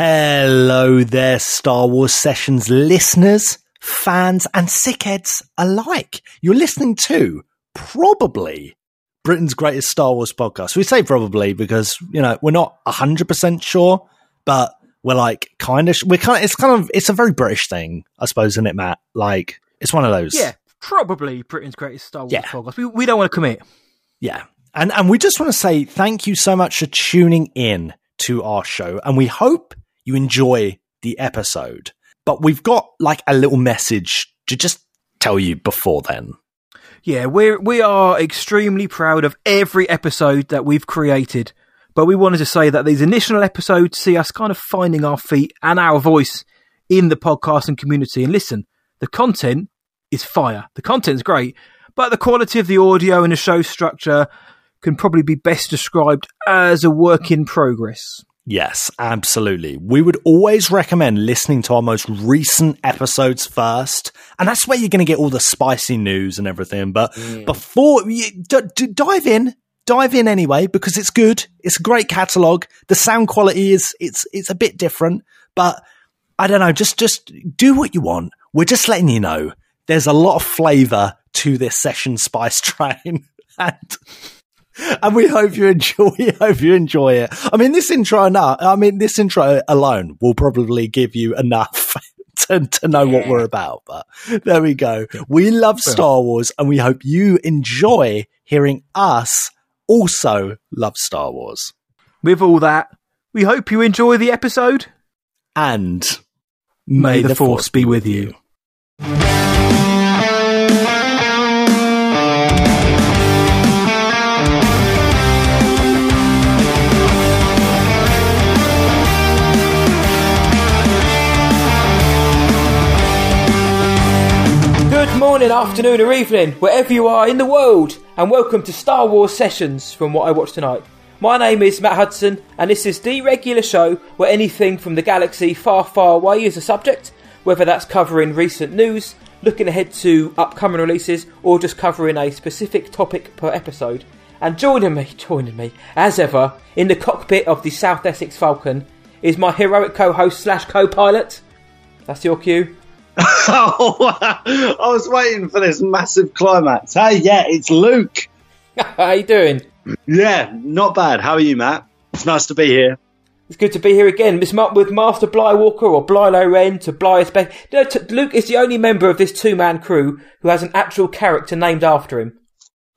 Hello there, Star Wars Sessions listeners, fans, and sickheads alike. You're listening to probably Britain's greatest Star Wars podcast. We say probably because, you know, we're not 100% sure, but we're like kind of, we're kind of, it's kind of, it's a very British thing, I suppose, isn't it, Matt? Like, it's one of those. Yeah, probably Britain's greatest Star Wars Yeah. podcast. We, we don't want to commit. Yeah. And and we just want to say thank you so much for tuning in to our show and we hope you enjoy the episode. But we've got like a little message to just tell you before then. Yeah, we're we are extremely proud of every episode that we've created. But we wanted to say that these initial episodes see us kind of finding our feet and our voice in the podcasting community. And listen, the content is fire. The content's great, but the quality of the audio and the show structure can probably be best described as a work in progress. Yes, absolutely. We would always recommend listening to our most recent episodes first, and that's where you're going to get all the spicy news and everything. But mm. before you d- d- dive in, dive in anyway because it's good. It's a great catalog. The sound quality is it's it's a bit different, but I don't know. Just just do what you want. We're just letting you know there's a lot of flavour to this session spice train, and and we hope you enjoy. We hope you enjoy it. I mean, this intro enough. I mean, this intro alone will probably give you enough to, to know what we're about. But there we go. We love Star Wars, and we hope you enjoy hearing us also love Star Wars. With all that, we hope you enjoy the episode. And May, the, force be with you. Good morning, afternoon, or evening, wherever you are in the world, and welcome to Star Wars Sessions from What I Watched Tonight. My name is Matt Hudson, and this is the regular show where anything from the galaxy far, far away is a subject, whether that's covering recent news, looking ahead to upcoming releases, or just covering a specific topic per episode. And joining me, joining me, as ever, in the cockpit of the South Essex Falcon, is my heroic co-host slash co-pilot. That's your cue. Oh, I was waiting for this massive climax. Hey, yeah, it's Luke. How you doing? Yeah, not bad. How are you, Matt? It's nice to be here. It's good to be here again. Miss Mark with Master Bly Walker or Bly Loren to Bly. You know, t- Luke is the only member of this two man crew who has an actual character named after him.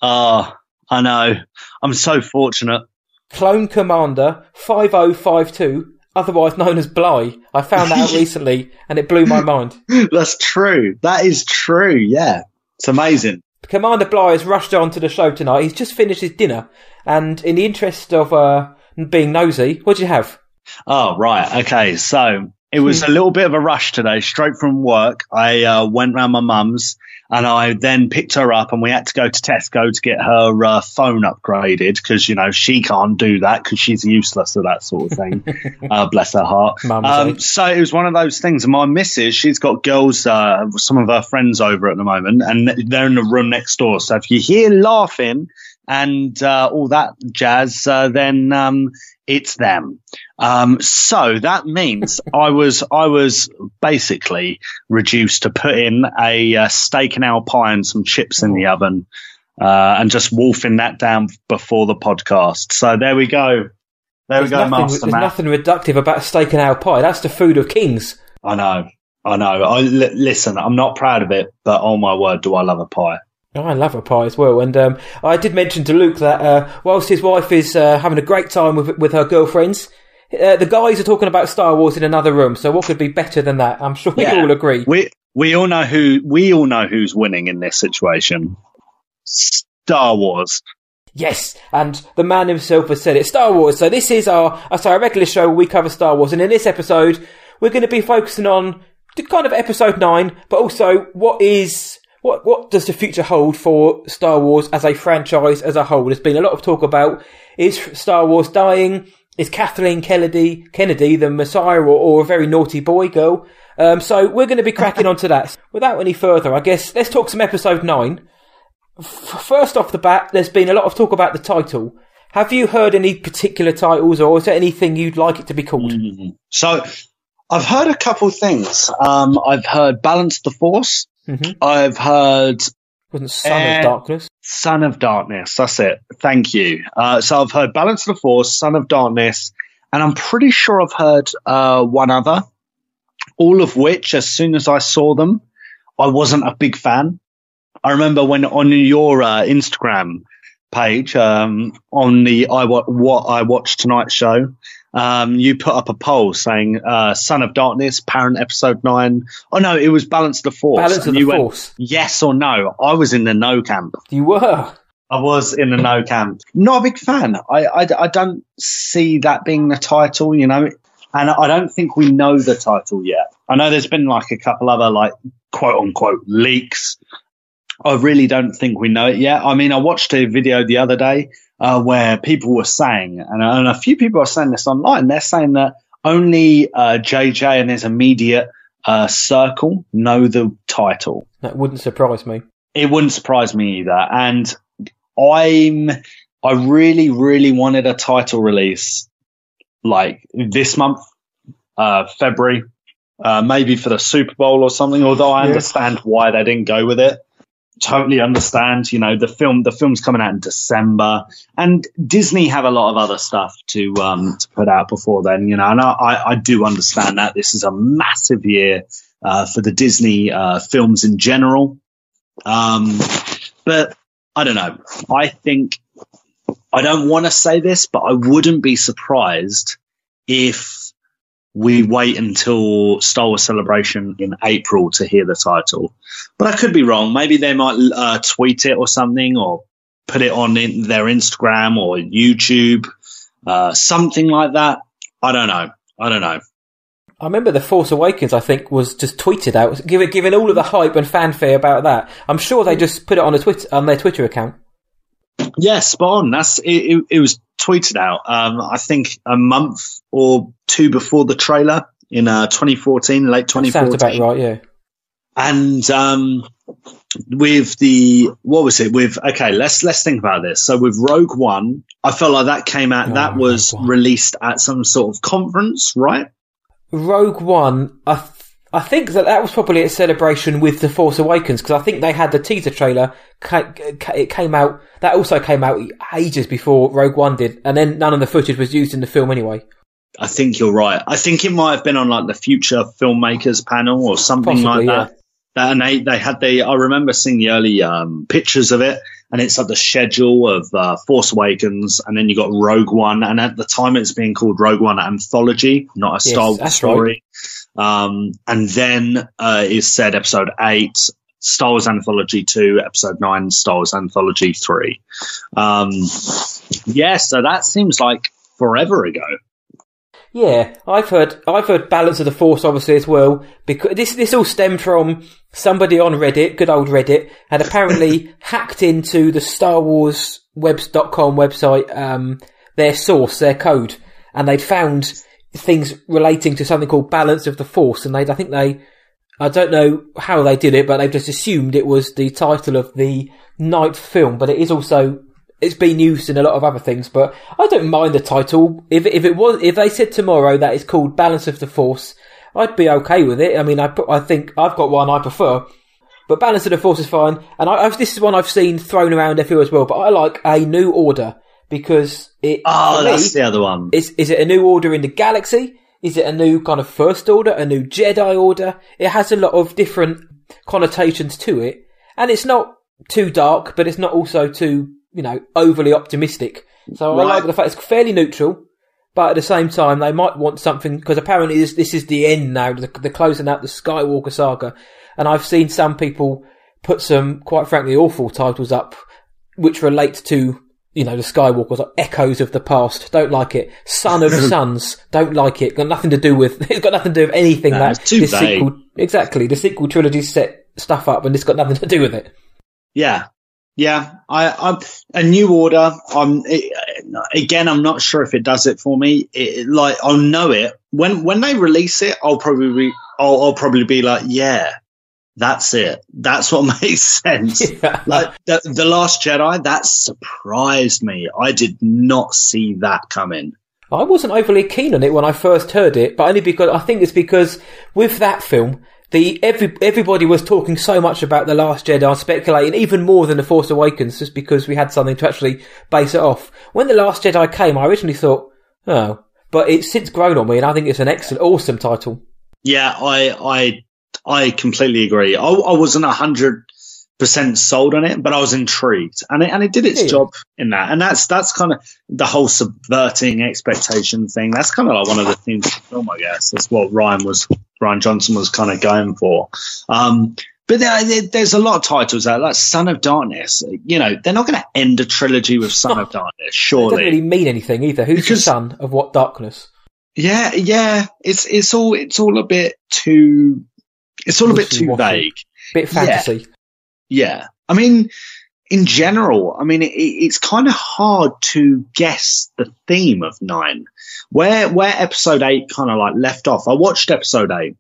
Ah, I know. I'm so fortunate. Clone Commander 5052, otherwise known as Bly. I found that out recently and it blew my mind. That's true. That is true. Yeah, it's amazing. Commander Bly has rushed on to the show tonight. He's just finished his dinner and in the interest of uh, being nosy, what do you have? Oh, right. Okay. So it was a little bit of a rush today, straight from work. I uh, went round my mum's and I then picked her up and we had to go to Tesco to get her uh, phone upgraded because, you know, she can't do that because she's useless at that sort of thing. uh, bless her heart. Um, so it was one of those things. And my missus, she's got girls, uh, some of her friends over at the moment and they're in the room next door. So if you hear laughing and uh, all that jazz, uh, then um, it's them. Um, so that means I was I was basically reduced to put in a uh, steak and ale pie and some chips in the oven, uh, and just wolfing that down before the podcast. So there we go. There we go, nothing, Master there's Matt. nothing reductive about steak and ale pie. That's the food of kings. I know, I know. I listen. I'm not proud of it, but oh my word, do I love a pie. Oh, I love a pie as well. And um, I did mention to Luke that uh, whilst his wife is uh, having a great time with with her girlfriends, uh, the guys are talking about Star Wars in another room. So what could be better than that? I'm sure we Yeah. all agree. We we all know who we all know who's winning in this situation. Star Wars. Yes, and the man himself has said it. Star Wars. So this is our, uh, so our regular show. where We cover Star Wars, and in this episode, we're going to be focusing on the kind of episode nine, but also what is what what does the future hold for Star Wars as a franchise as a whole? There's been a lot of talk about is Star Wars dying? Is Kathleen Kennedy Kennedy the Messiah or, or a very naughty boy girl? Um, so we're going to be cracking onto that. Without any further, I guess let's talk some episode nine. F- first off the bat, there's been a lot of talk about the title. Have you heard any particular titles, or is there anything you'd like it to be called? Mm. So I've heard a couple things. Um, I've heard Balance the Force. Mhm. I've heard Wasn't Son Eh, of Darkness? Son of Darkness. That's it. Thank you. Uh, so I've heard Balance of the Force, Son of Darkness, and I'm pretty sure I've heard uh, one other. All of which, as soon as I saw them, I wasn't a big fan. I remember when on your uh, Instagram page, um, on the I what I watched tonight show, um, you put up a poll saying uh, "Son of Darkness," Parent Episode Nine. Oh no, it was Balance of the Force. Balance of the went, Force. yes or no? I was in the no camp. You were. I was in the no camp. Not a big fan. I, I, I don't see that being the title, you know, and I don't think we know the title yet. I know there's been like a couple other like quote unquote leaks. I really don't think we know it yet. I mean, I watched a video the other day uh, where people were saying, and, and a few people are saying this online, they're saying that only uh, JJ and his immediate uh, circle know the title That wouldn't surprise me. it wouldn't surprise me either. And I'm, I really, really wanted a title release like this month, uh, February, uh, maybe for the Super Bowl or something. Although I Yeah. understand why they didn't go with it. Totally understand. You know, the film, the film's coming out in December, and Disney have a lot of other stuff to um to put out before then. You know, and I I, do understand that this is a massive year uh, for the Disney uh, films in general. Um, but I don't know. I think I don't want to say this, but I wouldn't be surprised if we wait until Star Wars Celebration in April to hear the title. But I could be wrong. Maybe they might uh, tweet it or something, or put it on in their Instagram or YouTube, uh, something like that. I don't know. I don't know. I remember The Force Awakens, I think, was just tweeted out, given, given all of the hype and fanfare about that. I'm sure they just put it on a Twitter, on their Twitter account. Yeah, spot on. That's it. It, it was tweeted out. Um, I think a month or two before the trailer in uh, 2014, late twenty fourteen. Sounds 2014. about right, yeah. And um, with the what was it? With okay, let's let's think about this. So with Rogue One, I felt like that came out. Oh, that was released at some sort of conference, right? Rogue One, I th- I think that that was probably a celebration with The Force Awakens because I think they had the teaser trailer. It came out. That also came out ages before Rogue One did, and then none of the footage was used in the film anyway. I think you're right. I think it might have been on like the future filmmakers panel or something Possibly, like yeah. that. That and they they had the I remember seeing the early um, pictures of it, and it's like the schedule of uh, Force Awakens, and then you got Rogue One, and at the time it's being called Rogue One Anthology, not a Yes, Star Wars story. Um, and then uh, is said Episode Eight, Star Wars Anthology Two, Episode Nine, Star Wars Anthology Three. Um, yeah, so that seems like forever ago. Yeah, I've heard I've heard Balance of the Force obviously as well because this this all stemmed from somebody on Reddit, good old Reddit, had apparently hacked into the Star Wars webs.com website um their source, their code, and they'd found things relating to something called Balance of the Force and they I think they I don't know how they did it, but they've just assumed it was the title of the ninth film, but it is also it's been used in a lot of other things, but I don't mind the title. If if it was if they said tomorrow that it's called Balance of the Force, I'd be okay with it. I mean, I I think I've got one I prefer, but Balance of the Force is fine. And I, I've, this is one I've seen thrown around everywhere as well. But I like a New Order because it. Oh, me, that's the other one. is is it a new order in the galaxy? Is it a new kind of first order, a new Jedi order? It has a lot of different connotations to it, and it's not too dark, but it's not also too you know overly optimistic. So I like the fact it's fairly neutral, but at the same time they might want something because apparently this, this is the end now. The, they're closing out the Skywalker saga, and I've seen some people put some quite frankly awful titles up which relate to you know the Skywalkers, like echoes of the past. Don't like it. Son of Sons. Don't like it. Got nothing to do with. It's got nothing to do with anything No, that too this vague. sequel. Exactly, the sequel trilogy set stuff up, and it's got nothing to do with it. Yeah, yeah. I, I a new order. I'm it, again. I'm not sure if it does it for me. It, like I'll know it when when they release it. I'll probably I'll, I'll probably be like, yeah, That's it. That's what makes sense. Yeah. Like the, the Last Jedi, that surprised me. I did not see that coming. I wasn't overly keen on it when I first heard it, but only because I think it's because with that film, the every everybody was talking so much about the Last Jedi, speculating even more than the Force Awakens, just because we had something to actually base it off. When the Last Jedi came, I originally thought, oh, but it's since grown on me, and I think it's an excellent, awesome title. Yeah, I I I completely agree. I, I wasn't a hundred percent sold on it, but I was intrigued, and it and it did its Yeah. job in that. And that's that's kind of the whole subverting expectation thing. That's kind of like one of the themes of the film, I guess. That's what Rian was Rian Johnson was kind of going for. Um, but there, there- there's a lot of titles out like Son of Darkness. You know, they're not going to end a trilogy with Son of Darkness, It surely. doesn't really mean anything either. Who's the son of what darkness? Yeah, yeah. It's it's all it's all a bit too. It's all a bit too vague. Bit fantasy. Yeah. I mean, in general, I mean, it, it's kind of hard to guess the theme of nine. Where, where episode eight kind of like left off. I watched episode eight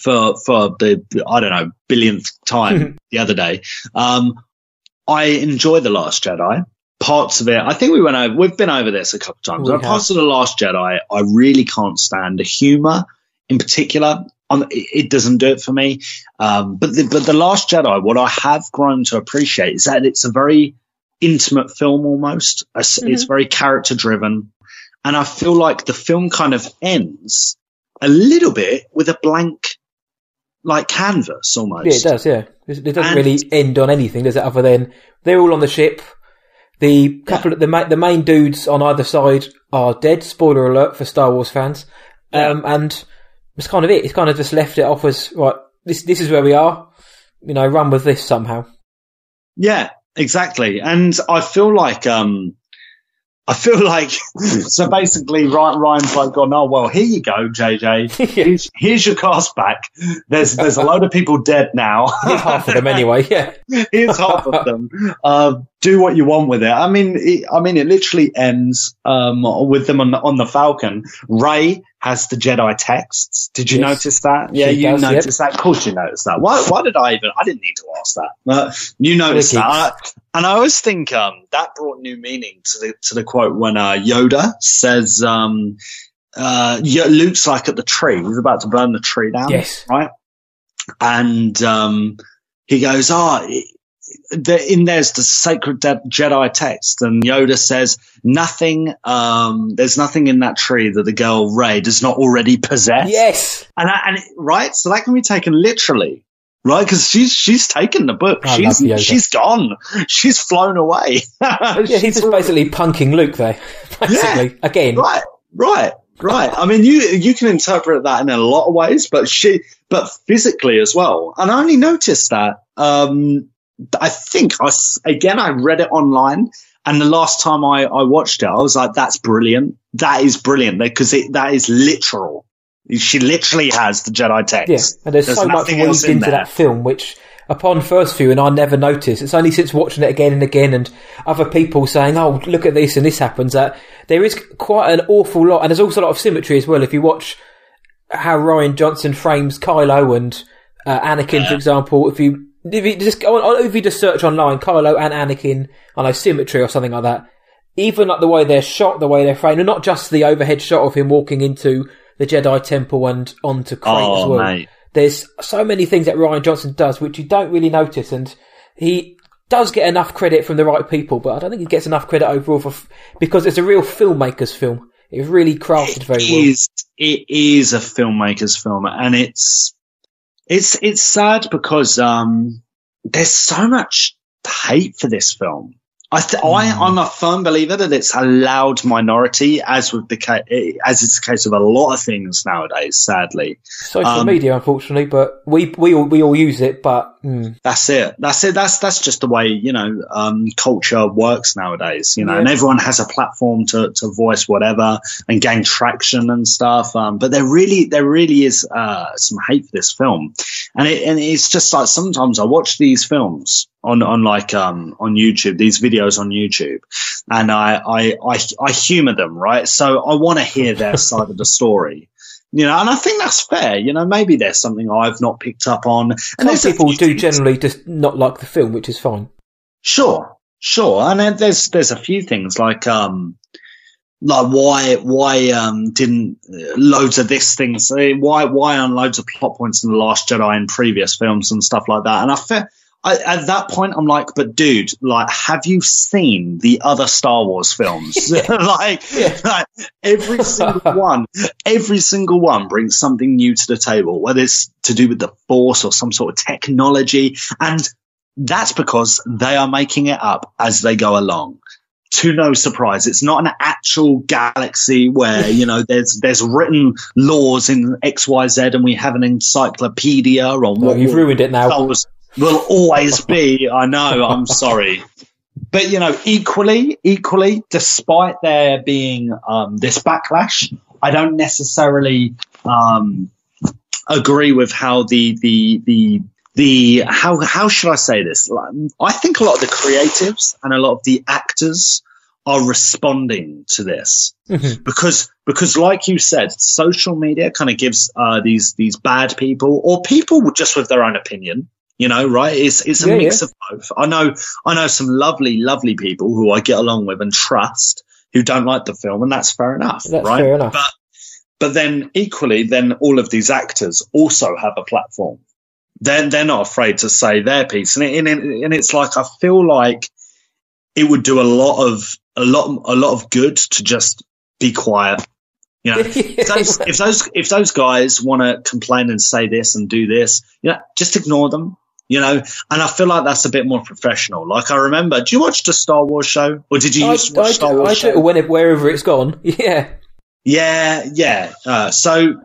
for, for the, I don't know, billionth time the other day. Um, I enjoy The Last Jedi. Parts of it, I think we went over, we've been over this a couple of times. Parts of The Last Jedi, I really can't stand the humor in particular. It, doesn't do it for me. Um, but the, but the Last Jedi, what I have grown to appreciate is that it's a very intimate film almost. It's, it's very character driven, and I feel like the film kind of ends a little bit with a blank, like canvas almost. Yeah, it does. Yeah, it doesn't And- really end on anything, does it? Other than they're all on the ship. The couple of the ma- the main dudes on either side are dead. Spoiler alert for Star Wars fans. Um, and it's kind of it. It's kind of just left it off as right. This this is where we are. You know, run with this somehow. Yeah, exactly. And I feel like, um, I feel like, so basically Rian, Rian's like gone, oh, well, here you go, JJ. Here's, here's your cast back. There's, there's a load of people dead now. Here's half of them anyway. Yeah, Here's half of them. Uh, do what you want with it. I mean, it, I mean, it literally ends um, with them on the, on the Falcon. Rey has the Jedi texts. Did you Yes. notice that? Yeah, She you does, yep. noticed that. Of course, you noticed that. Why? Why did I even? I didn't need to ask that. But you noticed that. I- and I always think um, that brought new meaning to the to the quote when uh, Yoda says, um, uh, "Luke's like at the tree. He's about to burn the tree down." Yes. right. And um, he goes, "Ah, it- the, in there's the sacred de- Jedi text, and Yoda says nothing. Um, there's nothing in that tree that the girl Rey does not already possess. yes. and I, and it, right, so that can be taken literally, right? Because she's she's taken the book. I she's she's gone. She's flown away. Yeah, he's just basically punking Luke there. Basically, again. right, right, right. I mean, you you can interpret that in a lot of ways, but she, but physically as well. And I only noticed that. Um, I think I again I read it online, and the last time I I watched it, I was like, "That's brilliant. That is brilliant because it that is literal." She literally has the Jedi text. Yeah, and there's, so much weaved in into there. that film, which upon first viewing I never noticed. It's only since watching it again and again, and other people saying, "Oh, look at this," and this happens. That there is quite an awful lot, and there's also a lot of symmetry as well. If you watch how Rian Johnson frames Kylo and uh, Anakin, for example, if you if you just go on, if you just search online Kylo and Anakin, I know symmetry or something like that. Even like the way they're shot, the way they're framed, and not just the overhead shot of him walking into the Jedi Temple and onto Crait as oh, well mate. there's so many things that Rian Johnson does which you don't really notice, and he does get enough credit from the right people, but I don't think he gets enough credit overall for f- because it's a real filmmaker's film. It's really crafted very It well. it is a filmmaker's film and it's it's it's sad because um there's so much hate for this film I, th- I Hmm. I'm a firm believer that it's a loud minority, as with the ca- as it's the case of a lot of things nowadays. Sadly, Social um, media, unfortunately, but we we all we all use it. But mm, that's it. That's it. That's that's just the way you know um, culture works nowadays. You know, Yeah. and everyone has a platform to, to voice whatever and gain traction and stuff. Um, but there really there really is uh, some hate for this film, and it and it's just like sometimes I watch these films on on like um on YouTube these videos on YouTube, and I I I, I humor them right. So I want to hear their side of the story. You know, and I think that's fair. You know, maybe there's something I've not picked up on. And Some people do things. generally just not like the film, which is fine. Sure, sure. And then there's there's a few things like um like why why um didn't loads of this things why why on loads of plot points in the Last Jedi and previous films and stuff like that. And I feel I, at that point, I'm like, but dude, like, have you seen the other Star Wars films? like, yeah. like, every single one, every single one brings something new to the table, whether it's to do with the Force or some sort of technology. And that's because they are making it up as they go along. To no surprise, it's not an actual galaxy where you know there's there's written laws in X Y Z, and we have an encyclopedia on what. Well, you've ruined it now will always be. I know. I'm sorry. But you know, equally, equally, despite there being um, this backlash, I don't necessarily um, agree with how the the the the how how should I say this? I think a lot of the creatives and a lot of the actors are responding to this mm-hmm. because because like you said, social media kind of gives uh, these these bad people or people just with their own opinion you know, right? It's it's a yeah, mix yeah. of both. I know I know some lovely, lovely people who I get along with and trust who don't like the film, and that's fair enough, that's right? Fair enough. But but then equally, then all of these actors also have a platform. Then they're, they're not afraid to say their piece, and it, and, it, and it's like I feel like it would do a lot of a lot a lot of good to just be quiet. You know, if, those, if those if those guys want to complain and say this and do this, you know, just ignore them you know, and I feel like that's a bit more professional. Like I remember, do you watch the Star Wars show, or did you I, used to watch I, Star Wars? I show? whenever wherever it's gone. Yeah, yeah, yeah. Uh, so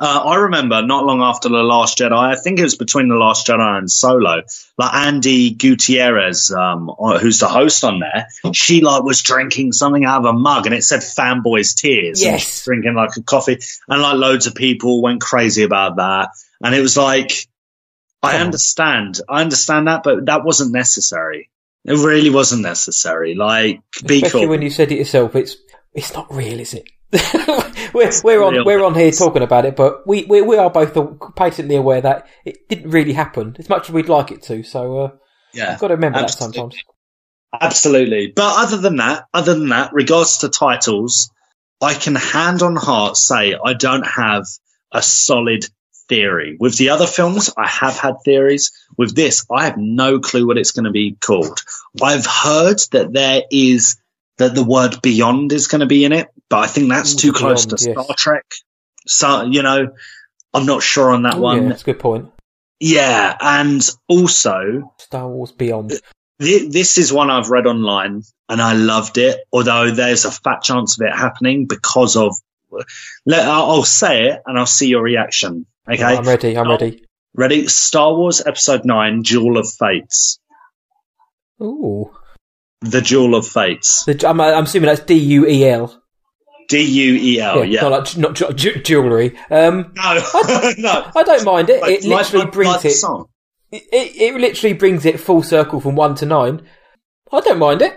uh, I remember not long after the Last Jedi. I think it was between the Last Jedi and Solo. Like Andi Gutierrez, um, uh, who's the host on there, she like was drinking something out of a mug, and it said "Fanboys Tears." Yes, drinking like a coffee, and like loads of people went crazy about that. And it was like I understand. I understand that, but that wasn't necessary. It really wasn't necessary. Like, be Especially cool. when you said it yourself, it's it's not real, is it? we're we're on we're on here talking about it, but we we, we are both patently aware that it didn't really happen as much as we'd like it to. So uh, yeah, you've got to remember absolutely. that sometimes. Absolutely, but other than that, other than that, regards to titles, I can hand on heart say I don't have a solid theory. With the other films, I have had theories. With this, I have no clue what it's going to be called. I've heard that there is that the word beyond is going to be in it, but I think that's too beyond, close to Star yes. Trek. So, you know, I'm not sure on that one. Yeah, that's a good point. Yeah, and also Star Wars Beyond. Th- this is one I've read online and I loved it, although there's a fat chance of it happening because of. Let, I'll say it and I'll see your reaction. Okay. I'm ready. I'm ready. Ready? Star Wars Episode 9 Duel of Fates. Ooh. The Duel of Fates. The, I'm, I'm assuming that's D U E L. D U E L, yeah. Not like not ju- ju- jewellery. Um, no, I, no. I don't mind it. Like, it literally like, brings it, it, it. It literally brings it full circle from one to nine. I don't mind it.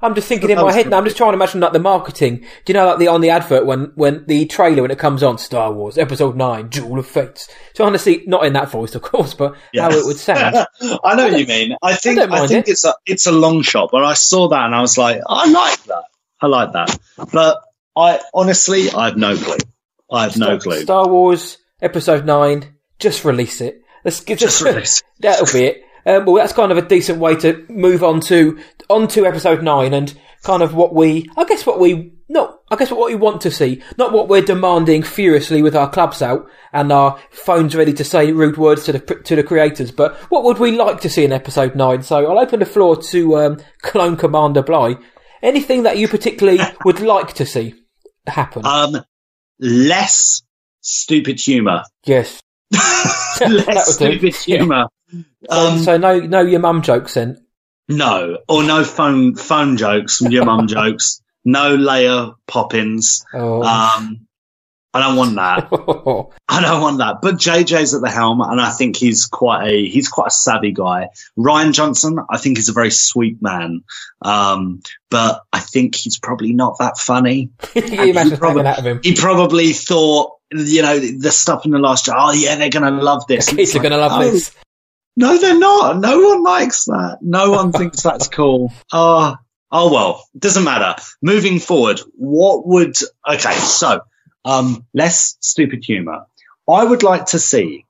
I'm just thinking in my head now. I'm just trying to imagine like the marketing. Do you know like the on the advert when when the trailer when it comes on Star Wars Episode Nine Duel of Fates. Trying honestly, not in that voice of course, but yeah. how it would sound. I know what you mean. I think I, I think it. it's a it's a long shot, but I saw that and I was like, I like that. I like that. But I honestly, I have no clue. I have Star, no clue. Star Wars Episode Nine. Just release it. Let's just, just release. That'll be it. Um, well, that's kind of a decent way to move on to onto episode nine and kind of what we, I guess, what we not, I guess, what we want to see, not what we're demanding furiously with our clubs out and our phones ready to say rude words to the to the creators, but what would we like to see in episode nine? So I'll open the floor to um, Clone Commander Bly. Anything that you particularly would like to see happen? Um, less stupid humour. Yes. less stupid humour. Um, so no, no, your mum jokes then. No, or no phone phone jokes from your mum jokes. No Leia Poppins. Oh. Um, I don't want that. I don't want that. But JJ's at the helm, and I think he's quite a he's quite a savvy guy. Rian Johnson, I think he's a very sweet man, um, but I think he's probably not that funny. you imagine he probably, out of him. He probably thought you know, the stuff in the last. Oh yeah, they're going to love this. Kids are going to love oh, this. No, they're not. No one likes that. No one thinks that's cool. Oh, oh well, doesn't matter. Moving forward, what would okay? So, um, less stupid humor. I would like to see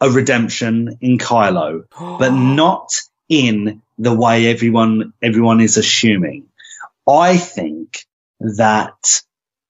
a redemption in Kylo, but not in the way everyone everyone is assuming. I think that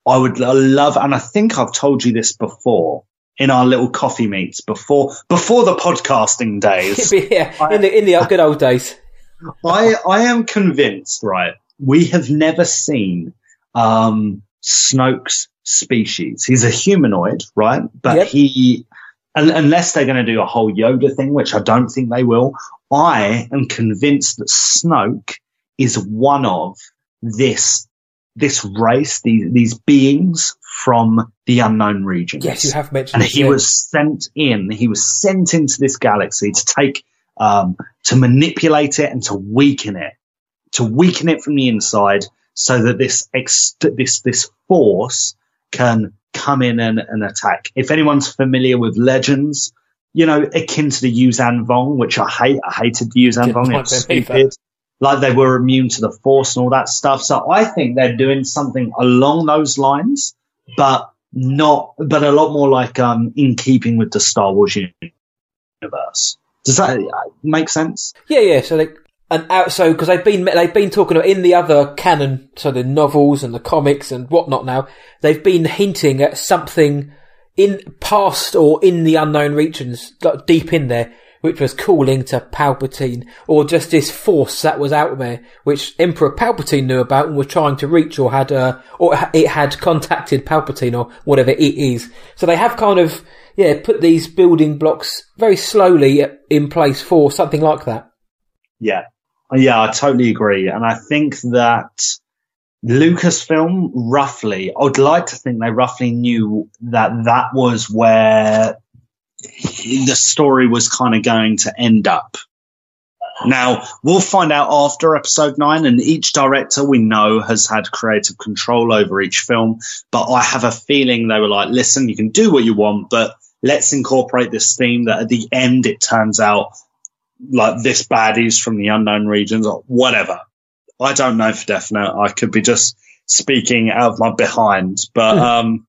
I would love, and I think I've told you this before in our little coffee meets before before the podcasting days. yeah, in the in the good old days. I I am convinced, right? We have never seen um, Snoke's species. He's a humanoid, right? But yep. he, unless they're going to do a whole Yoda thing, which I don't think they will, I am convinced that Snoke is one of this this race, these these beings from the unknown regions. Yes, you have mentioned. And he was sent in. He was sent into this galaxy to take, um, to manipulate it and to weaken it, to weaken it from the inside, so that this ex- this this force can come in and, and attack. If anyone's familiar with legends, you know, akin to the Yuuzhan Vong, which I hate. I hated the Yuuzhan Vong. It's stupid like they were immune to the force and all that stuff. So I think they're doing something along those lines, but not, but a lot more like um, in keeping with the Star Wars universe. Does that uh, make sense? Yeah, yeah. So like, and out, so because they've been they've been talking about in the other canon, so the novels and the comics and whatnot. Now they've been hinting at something in past or in the unknown regions, like deep in there, which was calling to Palpatine, or just this force that was out there, which Emperor Palpatine knew about and was trying to reach, or had, uh, or it had contacted Palpatine, or whatever it is. So they have kind of, yeah, put these building blocks very slowly in place for something like that. Yeah. Yeah, I totally agree. And I think that Lucasfilm roughly, I would like to think they roughly knew that that was where the story was kind of going to end up. Now, we'll find out after episode nine, and each director we know has had creative control over each film. But I have a feeling they were like, listen, you can do what you want, but let's incorporate this theme that at the end it turns out like this baddies from the unknown regions or whatever. I don't know for definite. I could be just speaking out of my behind, but, um,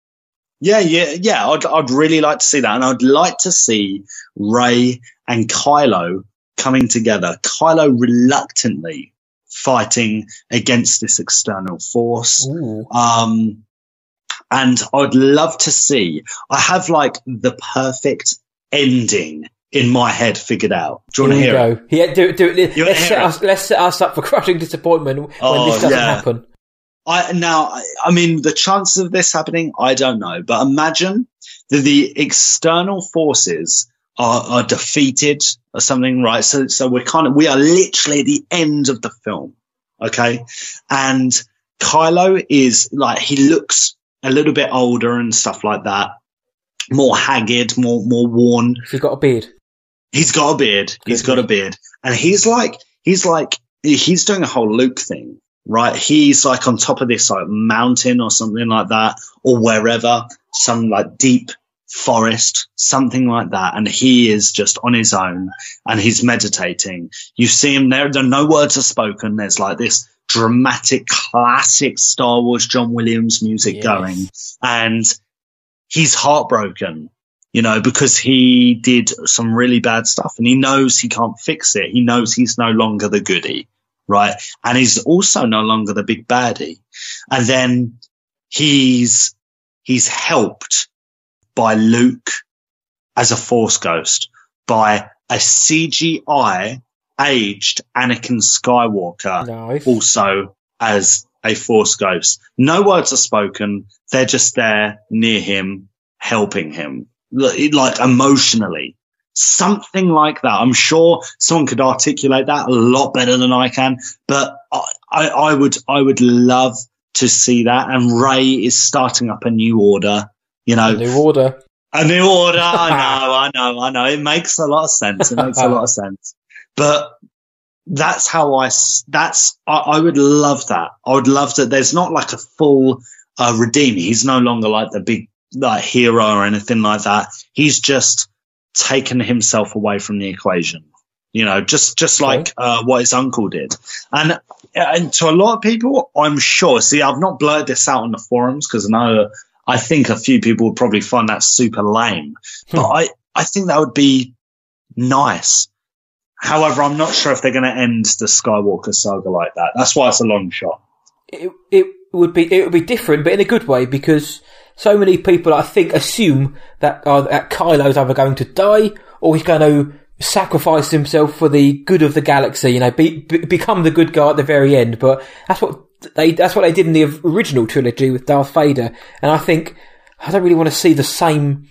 yeah, yeah, yeah. I'd, I'd really like to see that. And I'd like to see Rey and Kylo coming together. Kylo reluctantly fighting against this external force. Um, and I'd love to see, I have like the perfect ending in my head figured out. Do you want to hear go. it? Yeah, do, do it. Let's set, us, let's set us up for crushing disappointment when oh, this doesn't yeah. happen. I now, I mean, the chances of this happening, I don't know, but imagine that the external forces are, are defeated or something, right? So, so we're kind of, we are literally at the end of the film. Okay. And Kylo is like, he looks a little bit older and stuff like that. More haggard, more, more worn. He's got a beard. He's got a beard. He's got a beard. And he's like, he's like, he's doing a whole Luke thing right? He's like on top of this like mountain or something like that, or wherever, some like deep forest, something like that. And he is just on his own and he's meditating. You see him there, there no words are spoken. There's like this dramatic, classic Star Wars John Williams music yes. going. And he's heartbroken, you know, because he did some really bad stuff and he knows he can't fix it. He knows he's no longer the goody right? And he's also no longer the big baddie. And then he's, he's helped by Luke as a force ghost by a CGI aged Anakin Skywalker nice. also as a force ghost. No words are spoken. They're just there near him, helping him, like emotionally something like that. I'm sure someone could articulate that a lot better than I can, but I, I, I would, I would love to see that. And Rey is starting up a new order, you know, a new order, a new order. I know, I know, I know. It makes a lot of sense. It makes a lot of sense, but that's how I, that's, I, I would love that. I would love that. There's not like a full, uh, redeem. He's no longer like the big like hero or anything like that. He's just taken himself away from the equation. You know, just just like uh, what his uncle did, and and to a lot of people, I'm sure. See, I've not blurred this out on the forums because I know I think a few people would probably find that super lame, hmm. but I I think that would be nice. However, I'm not sure if they're going to end the Skywalker saga like that. That's why it's a long shot. It, it would be it would be different, but in a good way because so many people I think assume that uh, that Kylo's either going to die or he's going to sacrifice himself for the good of the galaxy. You know, be, be, become the good guy at the very end. But that's what they that's what they did in the original trilogy with Darth Vader. And I think I don't really want to see the same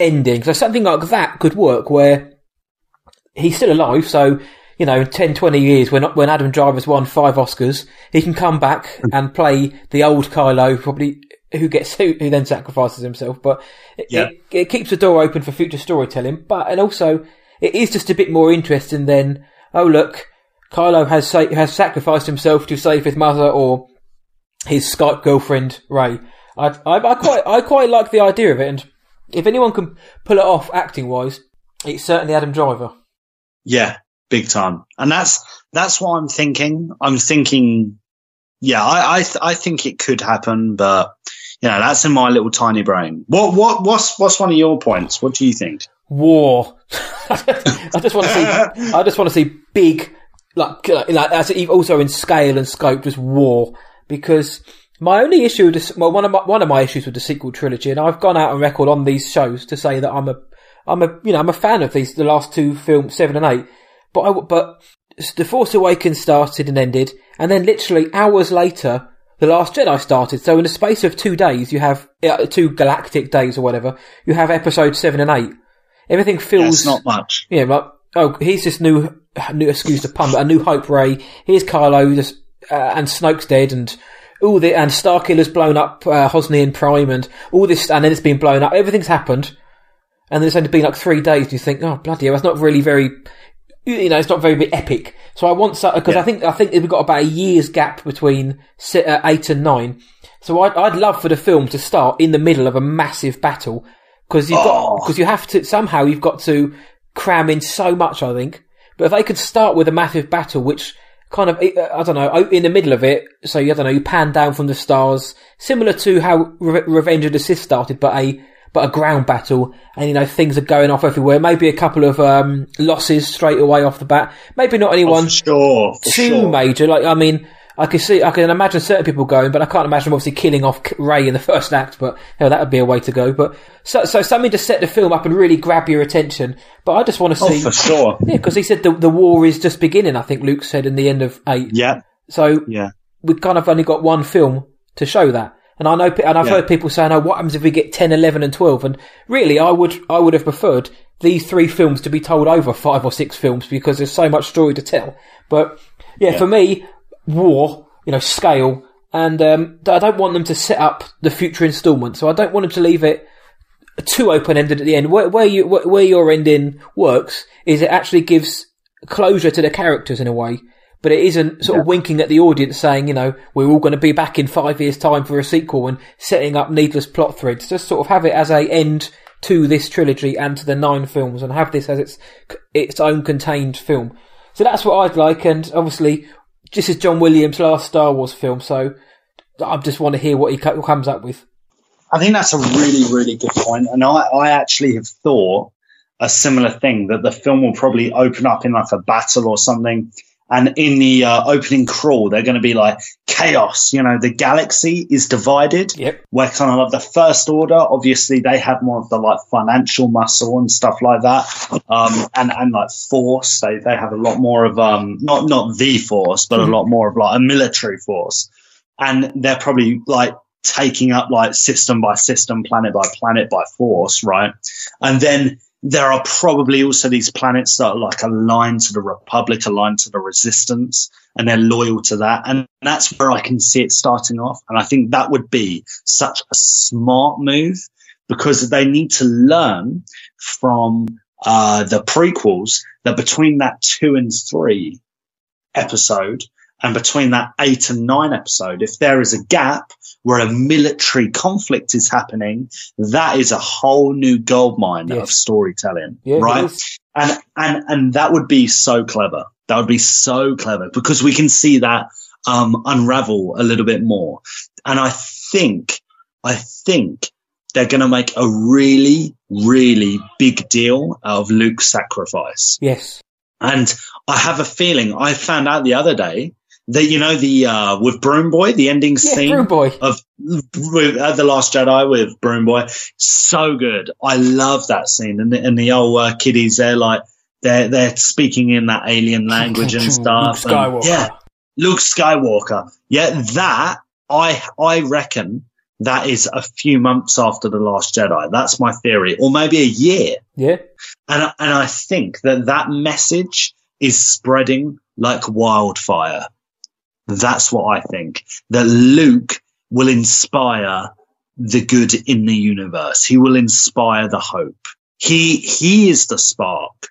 ending. So something like that could work where he's still alive. So you know, 10, 20 years when when Adam Driver's won five Oscars, he can come back and play the old Kylo, probably who gets who, who then sacrifices himself. But yeah. it, it, keeps the door open for future storytelling. But and also it is just a bit more interesting than oh look, Kylo has has sacrificed himself to save his mother or his Skype girlfriend Rey. I, I, I quite I quite like the idea of it, and if anyone can pull it off acting wise, it's certainly Adam Driver. Yeah, big time. And that's that's what I'm thinking. I'm thinking, yeah, I I, th- I think it could happen, but know, that's in my little tiny brain. What what what's what's one of your points? What do you think? War. I just want to see. I just want to see big, like, uh, like as also in scale and scope, just war. Because my only issue, with this, well, one of my one of my issues with the sequel trilogy, and I've gone out on record on these shows to say that I'm a, I'm a, you know, I'm a fan of these, the last two films, seven and eight. But I, but The Force Awakens started and ended, and then literally hours later, The Last Jedi started. So in the space of two days, you have uh, two galactic days or whatever. You have episode seven and eight. Everything feels yeah, not much. Yeah, like oh, here's this new new excuse to pun, but a new hope Rey. Here's Kylo, just, uh, and Snoke's dead, and all the and Starkiller's blown up uh, Hosnian Prime, and all this, and then it's been blown up. Everything's happened, and then it's only been like three days. You think, oh bloody hell, that's not really very you know, it's not very epic. So I want because yeah. I think I think we've got about a year's gap between uh, eight and nine. So I'd, I'd love for the film to start in the middle of a massive battle because you've oh. got because you have to somehow you've got to cram in so much. I think, but if they could start with a massive battle, which kind of I don't know in the middle of it, so you I don't know you pan down from the stars, similar to how Re- Revenge of the Sith started, but a but a ground battle, and you know things are going off everywhere. Maybe a couple of um, losses straight away off the bat. Maybe not anyone oh, sure, too sure. major. Like I mean, I can see, I can imagine certain people going, but I can't imagine obviously killing off Rey in the first act. But you know, that would be a way to go. But so, so something to set the film up and really grab your attention. But I just want to oh, see, oh, for sure, yeah, because he said the the war is just beginning. I think Luke said in the end of eight. Yeah. So yeah, we've kind of only got one film to show that. And I know, and I've yeah. heard people saying, "Oh, what happens if we get 10, 11 and 12? And really, I would, I would have preferred these three films to be told over five or six films because there's so much story to tell. But yeah, yeah. for me, war, you know, scale, and um, I don't want them to set up the future instalment. So I don't want them to leave it too open ended at the end. Where, where you, where your ending works is it actually gives closure to the characters in a way but it isn't sort yeah. of winking at the audience saying, you know, we're all going to be back in five years' time for a sequel and setting up needless plot threads. Just sort of have it as a end to this trilogy and to the nine films, and have this as its its own contained film. So that's what I'd like, and obviously, this is John Williams' last Star Wars film, so I just want to hear what he comes up with. I think that's a really, really good point. point, and I, I actually have thought a similar thing that the film will probably open up in like a battle or something and in the uh, opening crawl, they're going to be like chaos. You know, the galaxy is divided. Yep. Where kind of like the first order, obviously they have more of the like financial muscle and stuff like that. Um, and, and like force, they, they have a lot more of, um, not, not the force, but mm-hmm. a lot more of like a military force. And they're probably like taking up like system by system, planet by planet by force, right? And then there are probably also these planets that are like aligned to the Republic, aligned to the Resistance, and they're loyal to that. And that's where I can see it starting off. And I think that would be such a smart move because they need to learn from uh, the prequels that between that two and three episode, And between that eight and nine episode, if there is a gap where a military conflict is happening, that is a whole new goldmine Yes. of storytelling, Yeah, right? And, and, and that would be so clever. That would be so clever because we can see that, um, unravel a little bit more. And I think, I think they're going to make a really, really big deal out of Luke's sacrifice. Yes. And I have a feeling I found out the other day that, you know, the, uh, with Broom Boy, the ending Yeah, scene Broom Boy. of with, at the Last Jedi with Broom Boy, so good. I love that scene, and the, and the old uh, kiddies they're like they're they're speaking in that alien language and stuff. Luke and- yeah, Luke Skywalker. Yeah, that I I reckon that is a few months after the Last Jedi. That's my theory, or maybe a year. Yeah. And and I think that that message is spreading like wildfire. That's what I think. That Luke will inspire the good in the universe. He will inspire the hope. He he is the spark.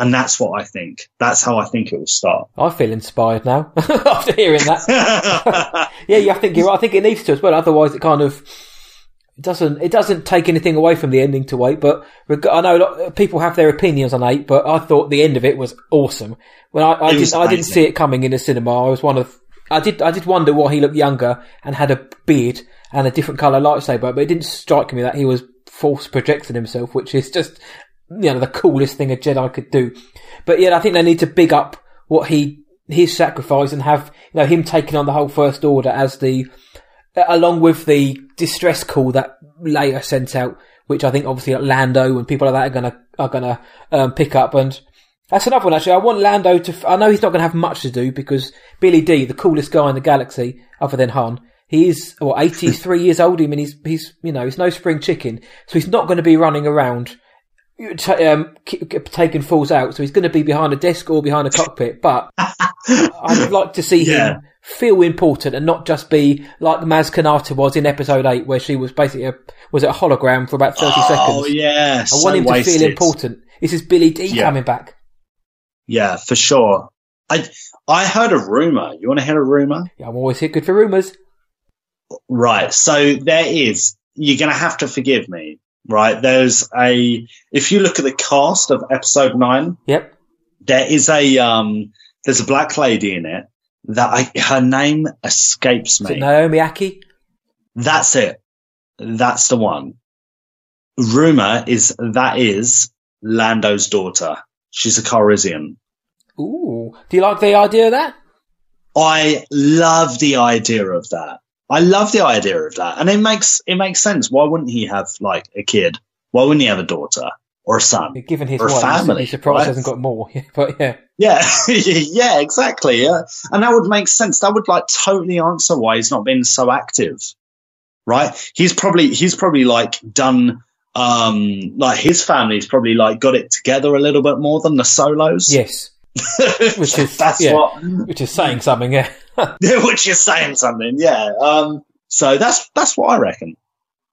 And that's what I think. That's how I think it will start. I feel inspired now after hearing that. Yeah, yeah, I think you're right. I think it needs to as well. Otherwise, it kind of it doesn't it doesn't take anything away from the ending to eight. But reg- I know a lot people have their opinions on eight, but I thought the end of it was awesome. When I, I didn't I didn't see it coming in the cinema. I was one of I did I did wonder why he looked younger and had a beard and a different colour lightsaber, but it didn't strike me that he was force projecting himself, which is just you know the coolest thing a Jedi could do. But yeah, I think they need to big up what he his sacrifice and have you know him taking on the whole First Order as the along with the distress call that Leia sent out, which I think obviously like Lando and people like that are gonna are gonna um, pick up. And that's another one actually. I want Lando to. f- I know he's not gonna have much to do because Billy Dee, the coolest guy in the galaxy, other than Han. He is what eighty three years old. I mean, he's he's you know he's no spring chicken, so he's not going to be running around t- um, k- k- taking falls out. So he's going to be behind a desk or behind a cockpit. But I'd like to see Yeah. him feel important and not just be like Maz Kanata was in episode eight, where she was basically a was it a hologram for about thirty oh seconds. Oh yeah, I so want him to wasted. feel important. This is Billy Dee Yeah. coming back. Yeah, for sure. I I heard a rumor. You want to hear a rumor? Yeah, I'm always here good for rumours. Right. So there is, you're going to have to forgive me, right? There's a, if you look at the cast of episode nine, Yep. there is a, um, there's a black lady in it that I, her name escapes Is it me. Naomi Ackie? That's it. That's the one. Rumor is that is Lando's daughter. She's a Corisian. Ooh. Do you like the idea of that? I love the idea of that. I love the idea of that, and it makes it makes sense. Why wouldn't he have like a kid? Why wouldn't he have a daughter or a son? Given his Or wife, family, he's surprised right? he hasn't got more. but yeah. Yeah, yeah, exactly. Yeah, and that would make sense. That would like totally answer why he's not been so active, right? He's probably he's probably like done um like his family's probably like got it together a little bit more than the solos. Yes. Which is- that's yeah. what Which is saying something, yeah. which is saying something. Yeah. Um. So that's that's what I reckon.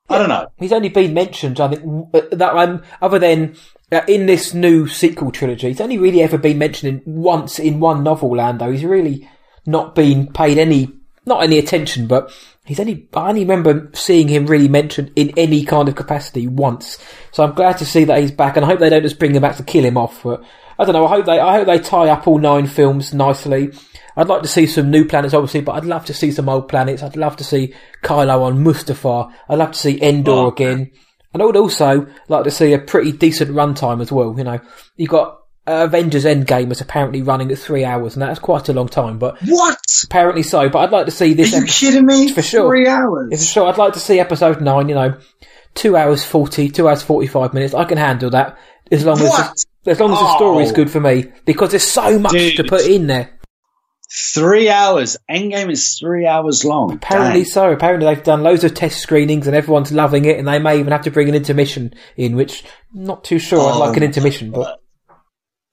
I don't know. He's only been mentioned, I think, uh, that um, other than uh, in this new sequel trilogy, he's only really ever been mentioned in, once in one novel. Lando, he's really not been paid any, not any attention, but he's only. I only remember seeing him really mentioned in any kind of capacity once. So I'm glad to see that he's back, and I hope they don't just bring him back to kill him off. But I don't know. I hope they, I hope they tie up all nine films nicely. I'd like to see some new planets, obviously, but I'd love to see some old planets. I'd love to see Kylo on Mustafar. I'd love to see Endor Oh. again. And I would also like to see a pretty decent runtime as well. You know, you've got uh, Avengers Endgame is apparently running at three hours, and that's quite a long time, but What? apparently so. But I'd like to see this. Are you epi- kidding me? For sure. Three hours. For sure, I'd like to see episode nine. You know, two hours forty, two hours forty-five minutes. I can handle that as long What? as as long as the story's Oh. good for me because there's so much to put in there. Three hours. Endgame is three hours long. Apparently Dang. so. Apparently they've done loads of test screenings and everyone's loving it, and they may even have to bring an intermission in, which not too sure I'd Oh like an intermission, but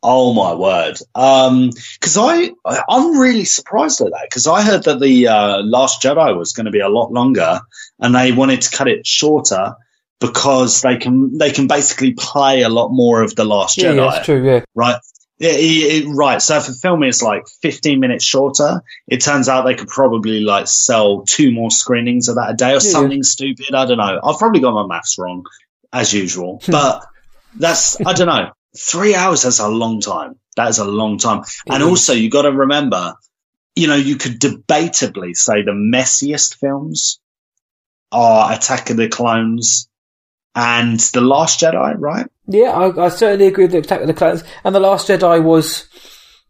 Oh my word. Um, cause I, I- I'm really surprised at that because I heard that the, uh, Last Jedi was going to be a lot longer and they wanted to cut it shorter because they can, they can basically play a lot more of the Last yeah, Jedi. yeah, that's true. Yeah, right? Yeah, it, it, right. So if a film is like 15 minutes shorter, it turns out they could probably like sell two more screenings of that a day or Yeah. something stupid. I don't know. I've probably got my maths wrong as usual, Hmm. but that's, I don't know. Three hours is a long time. That is a long time. and also you got to remember, you know, you could debatably say the messiest films are Attack of the Clones and The Last Jedi, right? Yeah, I, I certainly agree with the Attack of the Clones. And The Last Jedi was,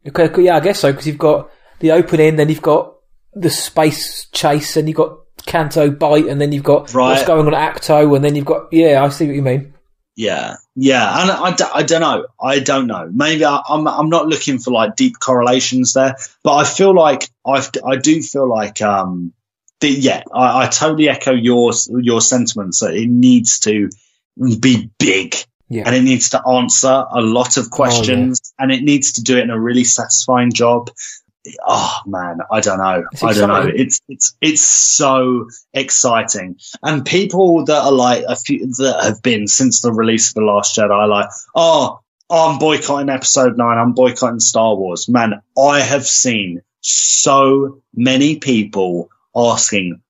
okay, yeah, I guess so, because you've got the opening, then you've got the space chase, and you've got Canto Bight, and then you've got what's going on at Ahch-To, and then you've got, yeah, I see what you mean. Yeah, yeah, and I, I don't know. I don't know. Maybe I, I'm I'm not looking for like deep correlations there, but I feel like I I do feel like um yeah I, I totally echo your your sentiments that it needs to be big Yeah. and it needs to answer a lot of oh, questions and it needs to do it in a really satisfying job. Oh man, I don't know. I don't know. It's it's it's so exciting. And people that are like a few that have been since the release of the Last Jedi, like, oh, oh, I'm boycotting Episode Nine. I'm boycotting Star Wars. Man, I have seen so many people asking,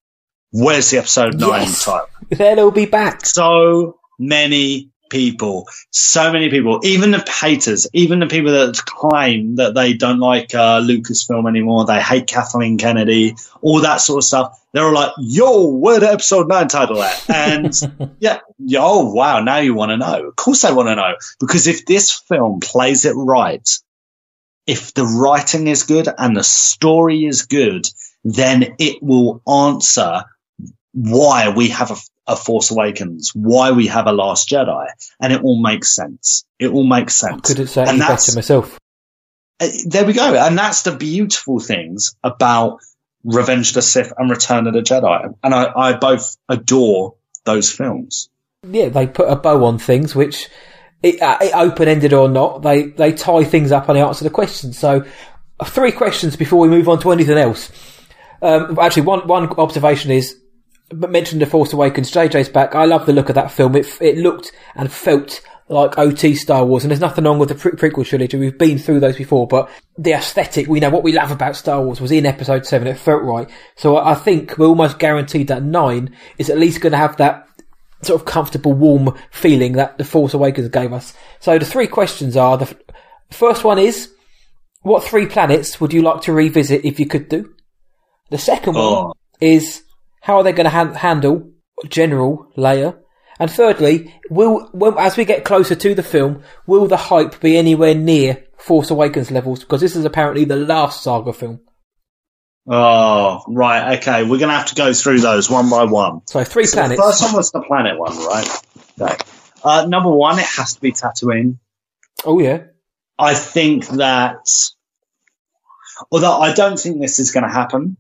"Where's the Episode Nine Yes. title?" Then it'll be back. so many people, so many people, even the haters, even the people that claim that they don't like uh, Lucasfilm anymore, they hate Kathleen Kennedy, all that sort of stuff. They're all like, "Yo, where the episode nine title at?" And yeah, yeah, oh wow, now you want to know? Of course, I want to know because if this film plays it right, if the writing is good and the story is good, then it will answer why we have a, a Force Awakens, why we have a Last Jedi, and it all makes sense. It all makes sense. I Couldn't say And any better myself. Uh, there we go, and that's the beautiful things about Revenge of the Sith and Return of the Jedi, and I, I both adore those films. Yeah, they put a bow on things, which it, uh, it open ended or not, they they tie things up and they answer the questions. So, uh, three questions before we move on to anything else. Um, actually, one one observation is mentioned the Force Awakens. JJ's back. I love the look of that film. It it looked and felt like OT Star Wars, and there's nothing wrong with the pre- prequel trilogy. We've been through those before, but the aesthetic, we know what we love about Star Wars was in Episode Seven. It felt right. So I I think we're almost guaranteed that nine is at least going to have that sort of comfortable, warm feeling that the Force Awakens gave us. So the three questions are: the f- first one is, what three planets would you like to revisit if you could do? The second one Oh. is how are they going to han- handle General Leia? And thirdly, will, will as we get closer to the film, will the hype be anywhere near Force Awakens levels? Because this is apparently the last saga film. Oh, right. Okay. We're going to have to go through those one by one. So three So the planets. first one was the planet one, right? Okay. Uh, number one, it has to be Tatooine. Oh yeah, I think that, although I don't think this is going to happen,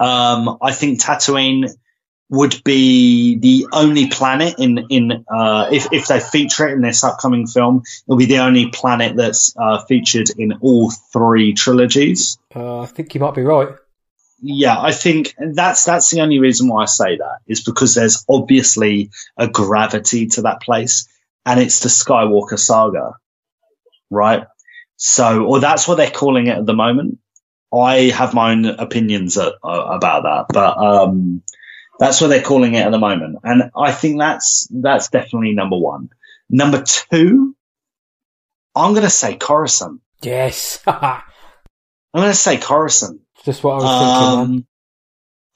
um, I think Tatooine would be the only planet in in uh, if if they feature it in this upcoming film, it'll be the only planet that's uh, featured in all three trilogies. uh, I think you might be right. Yeah, I think that's that's the only reason why I say that is because there's obviously a gravity to that place, and it's the Skywalker saga, right? So, or that's what they're calling it at the moment. I have my own opinions uh, uh, about that, but um, that's what they're calling it at the moment, and I think that's that's definitely number one. Number two, I'm going to say Coruscant. Yes, I'm going to say Coruscant. just what I was thinking. man. Um,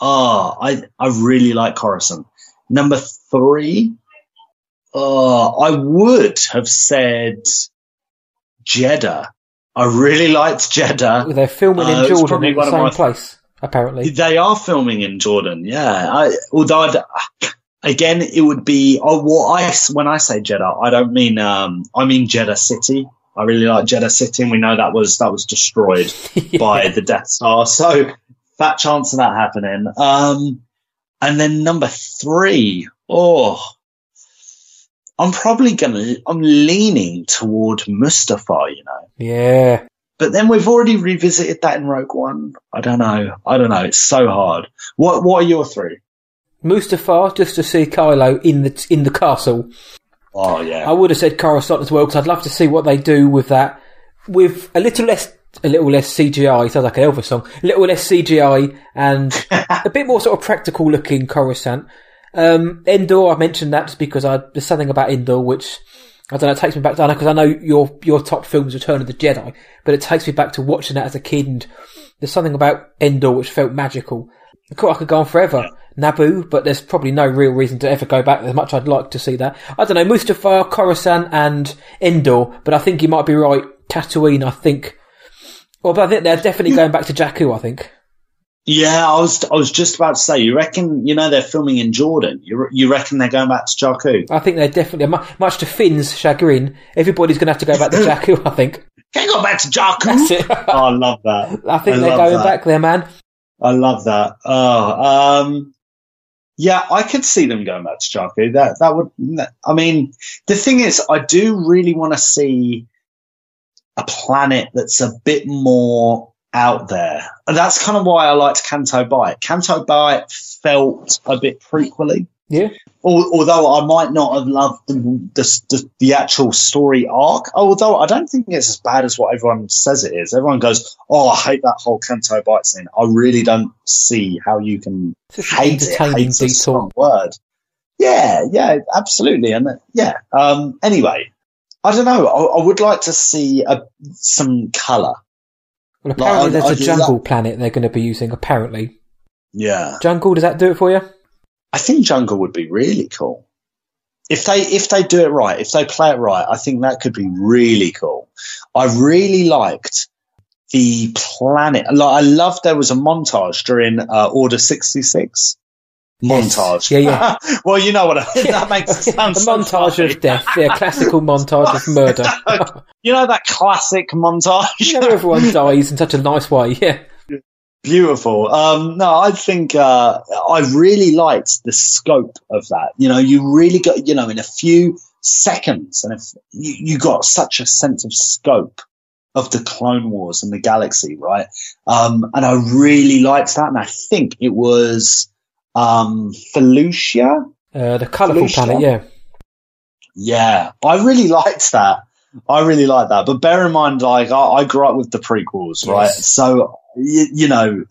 oh, I I really like Coruscant. Number three, oh, I would have said Jedha. I really liked Jedha. They're filming uh, in it's Jordan in the same my- place, apparently. They are filming in Jordan, yeah. I, although I'd, again, it would be oh, what I when I say Jedha, I don't mean um, I mean Jedha City. I really like Jedha City, and we know that was that was destroyed Yeah. by the Death Star. So fat chance of that happening. Um, and then number three, oh, I'm probably gonna, I'm leaning toward Mustafar, you know. Yeah. But then we've already revisited that in Rogue One. I don't know. I don't know. It's so hard. What What are your three? Mustafar, just to see Kylo in the in the castle. Oh yeah. I would have said Coruscant as well because I'd love to see what they do with that with a little less a little less CGI. Sounds like an Elvis song. A little less CGI and a bit more sort of practical looking Coruscant. Um, Endor, I mentioned that just because I, there's something about Endor which I don't know. It takes me back to because I know your your top film is Return of the Jedi, but it takes me back to watching that as a kid. And there's something about Endor which felt magical. Of course, I could go on forever. Naboo, but there's probably no real reason to ever go back. As much I'd like to see that. I don't know. Mustafar, Coruscant, and Endor, but I think you might be right. Tatooine, I think. Well, but I think they're definitely going back to Jakku. I think. Yeah, I was I was just about to say. You reckon you know they're filming in Jordan? You you reckon they're going back to Jakku? I think they're definitely much to Finn's chagrin. Everybody's going to have to go back to Jakku. I think. Can't go back to Jakku. That's it. oh, I love that. I think I they're going that. back there, man. I love that. Oh, um, yeah, I could see them going back to Jakku. That that would. I mean, the thing is, I do really want to see a planet that's a bit more out there. And that's kind of why I liked Canto Bight. Canto Bight felt a bit prequely. Yeah. Although I might not have loved the, the, the, the actual story arc, although I don't think it's as bad as what everyone says it is. Everyone goes, "Oh, I hate that whole Canto Bight scene." I really don't see how you can hate it. Hate's a strong word. Yeah, yeah, absolutely, and uh, yeah. Um, anyway, I don't know. I, I would like to see a, some color. Well, apparently Like, I- there's a jungle planet they're going to be using. Apparently, Yeah, jungle. Does that do it for you? I think jungle would be really cool. If they if they do it right, if they play it right, I think that could be really cool. I really liked the planet. Like I loved there was a montage during uh, Order sixty six. Yes. Montage. Yeah, yeah. well, you know what I mean. That makes it sound a so montage funny. of death. Yeah, classical montage of murder. You know that classic montage? you know, everyone dies in such a nice way. Yeah. Beautiful. Um, no, I think uh, I really liked the scope of that. You know, you really got, you know, in a few seconds, and if you, you got such a sense of scope of the Clone Wars and the galaxy, right? Um, and I really liked that, and I think it was um, Felucia. Uh, the colourful Felicia? planet. Yeah. Yeah, I really liked that. I really like that. But bear in mind, like I, I grew up with the prequels, right? So you, you know,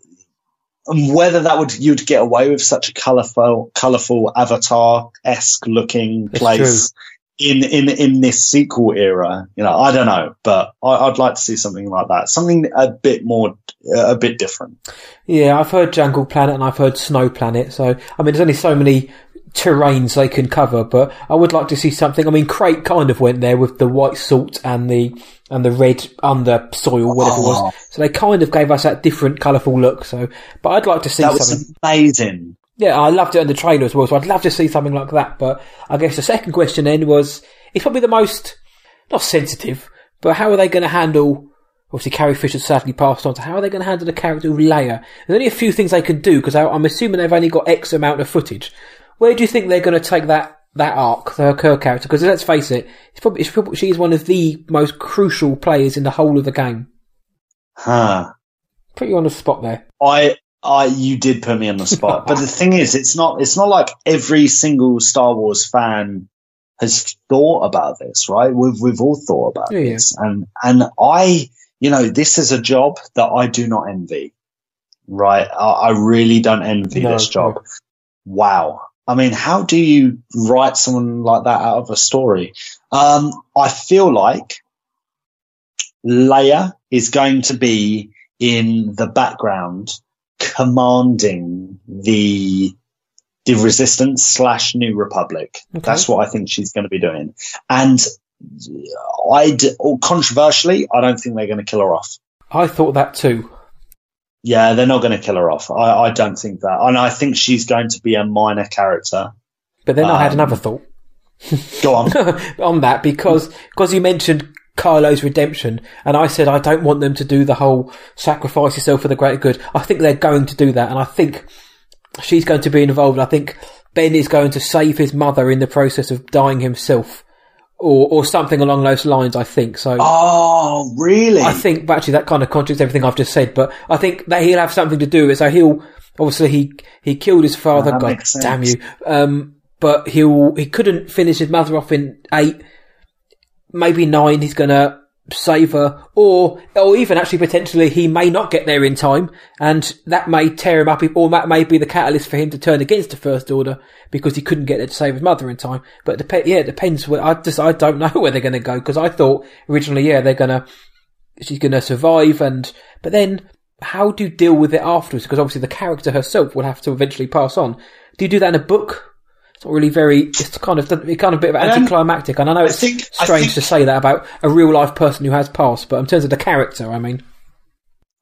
and whether that would you'd get away with such a colorful, colorful Avatar esque looking place in in in this sequel era, you know, I don't know, but I, I'd like to see something like that, something a bit more, Uh, a bit different. Yeah, I've heard Jungle Planet and I've heard Snow Planet. So, I mean, there's only so many terrains they can cover, but I would like to see something. I mean, Crait kind of went there with the white salt and the and the red under soil, whatever it Oh. was. Ah. So they kind of gave us that different, colourful look. So, but I'd like to see That something. amazing. Yeah, I loved it in the trailer as well, so I'd love to see something like that. But I guess the second question then was, it's probably the most, not sensitive, but how are they going to handle, obviously Carrie Fisher's sadly passed on, so how are they going to handle the character of Leia? There's only a few things they can do, because I'm assuming they've only got X amount of footage. Where do you think they're going to take that, that arc, her, her character? Because let's face it, it's probably, it's probably, she's one of the most crucial players in the whole of the game. Huh. Put you on the spot there. I, I, you did put me on the spot, but the thing is, it's not, it's not like every single Star Wars fan has thought about this, right? We've, we've all thought about Yeah, yeah. this, and and I, you know, this is a job that I do not envy, right? I, I really don't envy No, this job. Wow. I mean, how do you write someone like that out of a story? Um, I feel like Leia is going to be in the background commanding the the resistance slash new republic Okay. that's what i think she's going to be doing and i d- or controversially i don't think they're going to kill her off I thought that too. yeah they're not going to kill her off I, I don't think that and i think she's going to be a minor character But then I had Um, another thought. go on on that because because you mentioned Kylo's redemption, and I said I don't want them to do the whole sacrifice yourself for the greater good. I think they're going to do that, and I think she's going to be involved. I think Ben is going to save his mother in the process of dying himself, or or something along those lines. I think so. oh really I think but actually that kind of contradicts everything I've just said, but I think that he'll have something to do with it. So he'll obviously he he killed his father. God damn you! Um, but he'll he couldn't finish his mother off in eight, maybe nine. He's gonna save her, or or even actually potentially he may not get there in time, and that may tear him up, or that may be the catalyst for him to turn against the First Order because he couldn't get there to save his mother in time. But dep- yeah, it depends. Where, I just I don't know where they're going to go because I thought originally, yeah, they're gonna she's going to survive, and but then how do you deal with it afterwards? Because obviously the character herself will have to eventually pass on. Do you do that in a book? It's not really very. It's kind of it's kind of a bit of um, anticlimactic, and I know it's I think, strange think, to say that about a real life person who has passed. But in terms of the character, I mean,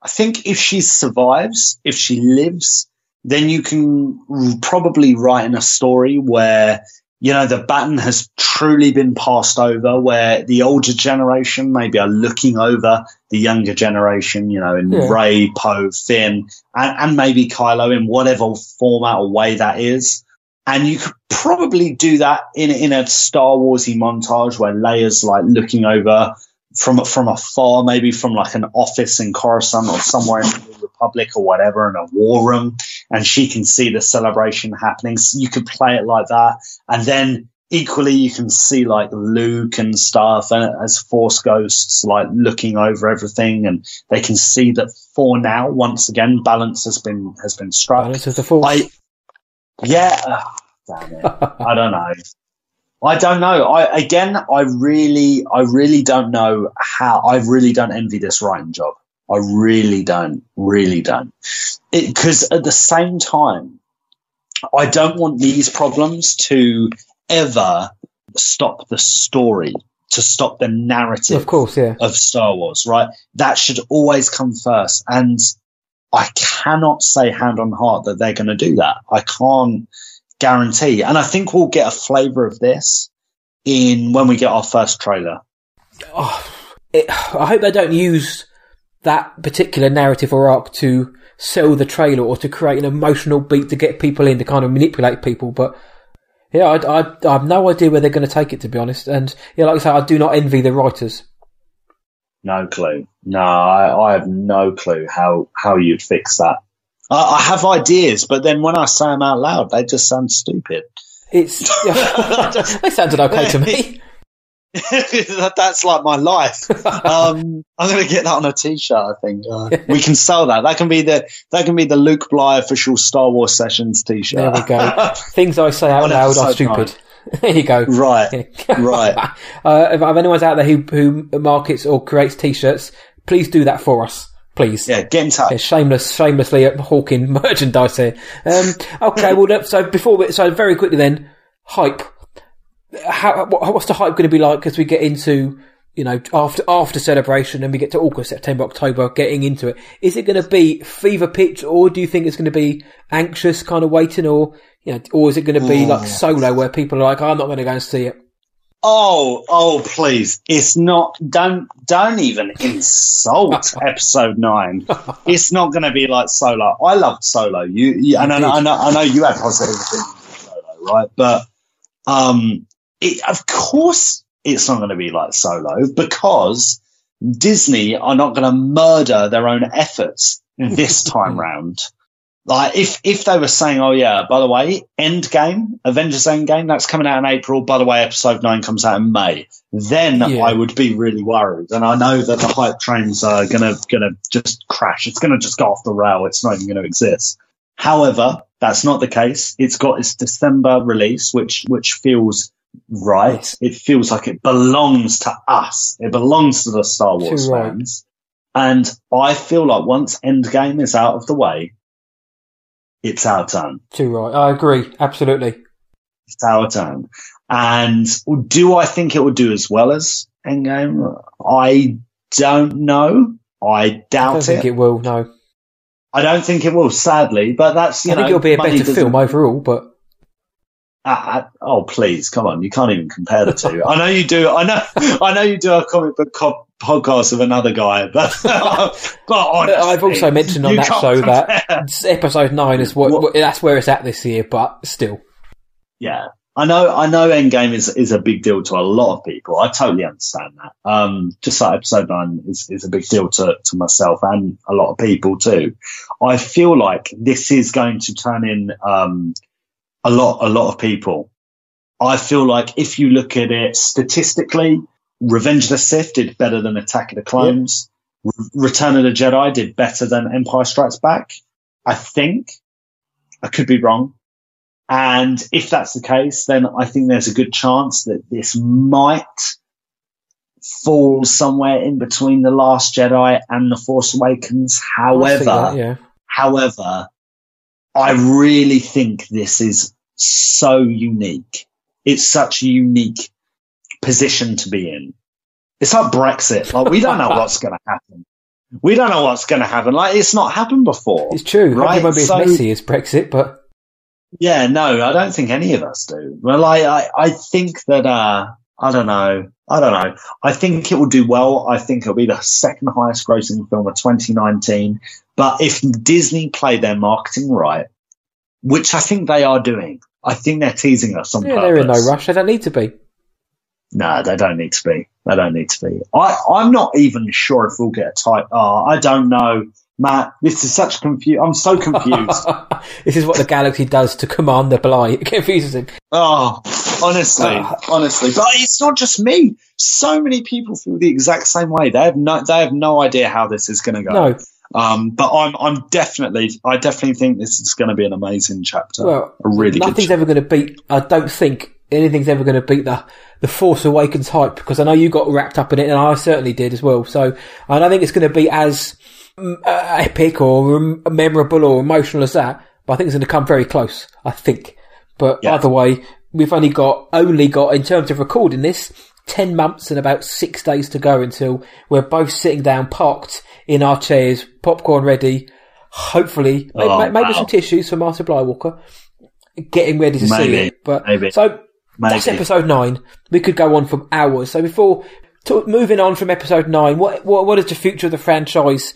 I think if she survives, if she lives, then you can probably write in a story where you know, the baton has truly been passed over where the older generation maybe are looking over the younger generation, you know, in yeah. Rey, Poe, Finn, and, and maybe Kylo in whatever format or way that is. And you could probably do that in, in a Star Warsy montage where Leia's like looking over from from afar, maybe from like an office in Coruscant or somewhere in the Republic or whatever, in a war room, and she can see the celebration happening. So you could play it like that, and then equally you can see like Luke and stuff and as Force ghosts, like looking over everything, and they can see that for now, once again, balance has been has been struck. Balance of the Force. I, yeah, oh, damn it. I don't know. I don't know. I again, I really, I really don't know how. I really don't envy this writing job. I really don't, really don't. Because at the same time, I don't want these problems to ever stop the story, to stop the narrative, of course, yeah. of Star Wars. Right? That should always come first, and I cannot say hand on heart that they're going to do that. I can't guarantee. And I think we'll get a flavour of this in when we get our first trailer. Oh, it, I hope they don't use that particular narrative or arc to sell the trailer or to create an emotional beat to get people in to kind of manipulate people. But yeah, I, I, I have no idea where they're going to take it to be honest. And yeah, like I say, I do not envy the writers. No clue. No, I, I have no clue how how you'd fix that. I, I have ideas, but then when I say them out loud, they just sound stupid. It's they sounded okay to me. That's like my life. Um, I'm going to get that on a T-shirt. I think uh, we can sell that. That can be the that can be the Luke Bly official Star Wars Sessions T-shirt. There we go. Things I say out loud are stupid. there you go. Right, right. Uh, if, if anyone's out there who who markets or creates T-shirts, please do that for us please. Yeah, get in touch. Yeah, shameless, shamelessly hawking merchandise here. Um, okay, well, so before we, so very quickly then, hype. How, what, what's the hype going to be like as we get into, you know, after after celebration and we get to August, September, October, getting into it? Is it going to be fever pitch, or do you think it's going to be anxious, kind of waiting, or you know, or is it going to be like solo where people are like, oh, I'm not going to go and see it? Oh, oh, please! It's not. Don't, don't even insult episode nine. It's not going to be like Solo. I loved Solo. You, you and I know, I know, I know you had positive Solo, right? But, um, it, of course, it's not going to be like Solo because Disney are not going to murder their own efforts this time round. Like if if they were saying, "Oh yeah, by the way, Endgame, Avengers Endgame, that's coming out in April. By the way, Episode Nine comes out in May," then yeah. I would be really worried. And I know that the hype trains are gonna gonna just crash. It's gonna just go off the rail. It's not even going to exist. However, that's not the case. It's got its December release, which which feels right. It feels like it belongs to us. It belongs to the Star Wars fans. And I feel like once Endgame is out of the way, it's our turn. Too right. I agree. Absolutely. It's our turn. And do I think it will do as well as Endgame? I don't know. I doubt I don't think it. it will. No. I don't think it will. Sadly, but that's. I think it'll be a better film overall, but. Uh, oh please, come on! You can't even compare the two. I know you do. I know. I know you do a comic book co- podcast of another guy, but but honestly, I've also mentioned on that show compare. that episode nine is what, what, that's where it's at this year. But still, yeah, I know. I know. Endgame is is a big deal to a lot of people. I totally understand that. Um, just like episode nine is is a big deal to to myself and a lot of people too. I feel like this is going to turn in um a lot, a lot of people. I feel like if you look at it statistically, Revenge of the Sith did better than Attack of the Clones. Re- Return of the Jedi did better than Empire Strikes Back. I think. I could be wrong. And if that's the case, then I think there's a good chance that this might fall somewhere in between The Last Jedi and The Force Awakens. I However, that, yeah. However, I really think this is so unique. It's such a unique position to be in. It's like Brexit. Like we don't know what's going to happen. We don't know what's going to happen. Like it's not happened before. It's true. Right, It won't be as so- messy as Brexit, but Yeah, no, I don't think any of us do. Well, I, I, I think that, uh, I don't know. I don't know. I think it will do well. I think it'll be the second highest grossing film of 2019. But if Disney play their marketing right, which I think they are doing, I think they're teasing us on yeah, purpose. they're in no rush. They don't need to be. No, they don't need to be. They don't need to be. I, I'm not even sure if we'll get a type R. I don't know. Matt, this is such confu I'm so confused. this is what the galaxy does to command the blight. It confuses him. Oh, honestly, Ah. honestly, but it's not just me. So many people feel the exact same way. They have no, they have no idea how this is going to go. No, Um, but I'm, I'm definitely, I definitely think this is going to be an amazing chapter. well, a really nothing's ever going to beat. I don't think anything's ever going to beat the the Force Awakens hype because I know you got wrapped up in it, and I certainly did as well. So I don't think it's going to be as mm, uh, epic or um, memorable or emotional as that. But I think it's going to come very close. I think. But Yeah. either way, we've only got only got in terms of recording this. 10 months and about six days to go until we're both sitting down, parked in our chairs, popcorn ready. Hopefully, Oh, may- maybe wow. some tissues for Master Blywalker, getting ready to see it. But maybe, so that's episode nine. We could go on for hours. So before to, moving on from episode nine, what what what does the future of the franchise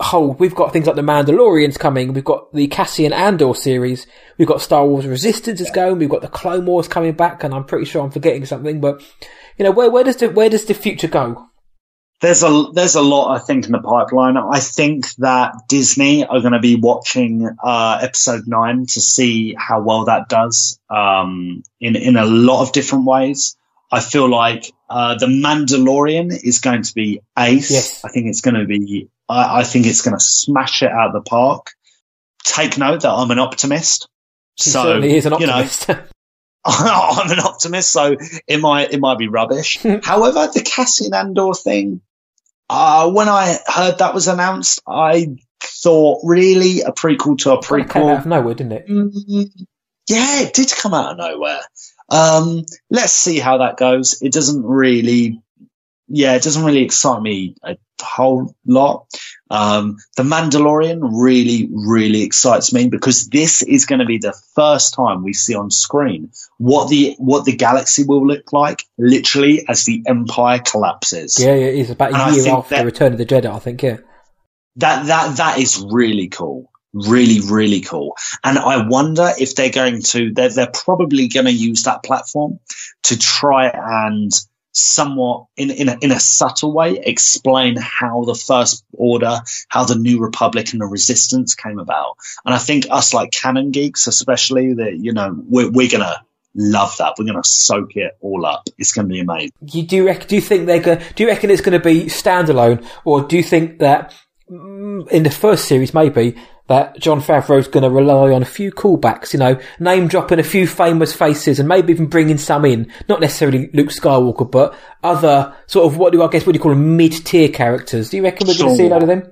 hold? We've got things like the Mandalorians coming. We've got the Cassian Andor series. We've got Star Wars Resistance is going. We've got the Clone Wars coming back, and I'm pretty sure I'm forgetting something. But you know, where where does the where does the future go? There's a there's a lot I think in the pipeline. I think that Disney are going to be watching uh, episode nine to see how well that does um, in in a lot of different ways. I feel like uh, the Mandalorian is going to be ace. Yes. I think it's going to be. I, I think it's going to smash it out of the park. Take note that I'm an optimist. He so certainly is an you know, optimist. I'm an optimist, so it might it might be rubbish. However, the Cassian Andor thing, uh, when I heard that was announced, I thought really a prequel to a Kinda came out prequel. of nowhere, didn't it? Mm, yeah, it did come out of nowhere. Um, let's see how that goes. It doesn't really, yeah, it doesn't really excite me a whole lot. Um, the Mandalorian really, really excites me because this is going to be the first time we see on screen what the what the galaxy will look like, literally as the Empire collapses. Yeah, yeah, it is about And year after that- Return of the Jedi, I think. Yeah. that that that is really cool really really cool and i wonder if they're going to they're, they're probably going to use that platform to try and somewhat in in a, in a subtle way explain how the first order how the new republic and the resistance came about. And i think us like canon geeks especially that you know we're, we're gonna love that. We're gonna soak it all up. It's gonna be amazing. You do reckon, do you think they're gonna do you reckon it's to be standalone? Or do you think that Mm, in the first series maybe that Jon Favreau's going to rely on a few callbacks, you know, name dropping a few famous faces and maybe even bringing some in, not necessarily Luke Skywalker, but other sort of what do I guess what do you call them mid tier characters? Do you reckon we're going to see a lot of them,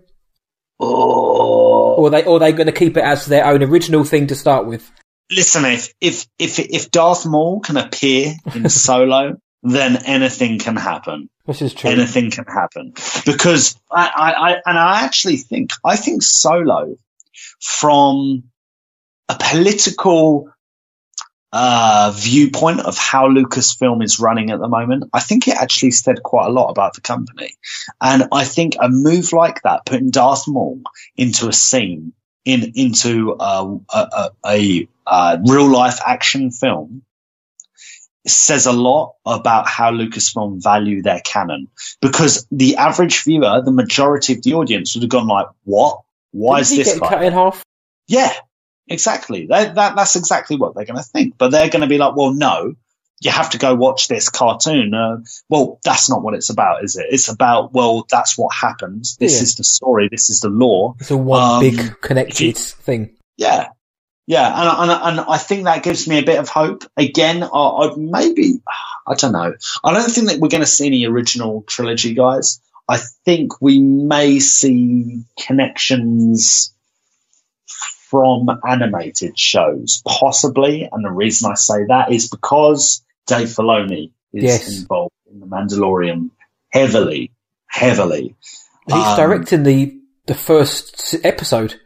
oh or are they or are they going to keep it as their own original thing to start with? listen, if if if if Darth Maul can appear in Solo, then anything can happen. This is true. Anything can happen because I, I, I and I actually think I think Solo from a political uh, viewpoint of how Lucasfilm is running at the moment, I think it actually said quite a lot about the company. And I think a move like that, putting Darth Maul into a scene in into uh, a, a, a, uh real life action film, says a lot about how Lucasfilm value their canon. Because the average viewer, the majority of the audience, would have gone like, "What? Why Didn't is he this get guy?" cut in half? Yeah, exactly. That, that that's exactly what they're going to think. But they're going to be like, well, no, you have to go watch this cartoon. Uh, well, that's not what it's about, is it? It's about, well, that's what happens. This Yeah. is the story. This is the law. It's a one Um, big connected you- thing. Yeah. Yeah. And, and, and I think that gives me a bit of hope. Again, I, I maybe, I don't know. I don't think that we're going to see any original trilogy, guys. I think we may see connections from animated shows, possibly. And the reason I say that is because Dave Filoni is Yes. involved in The Mandalorian heavily, heavily. He's Um, directing the the first episode.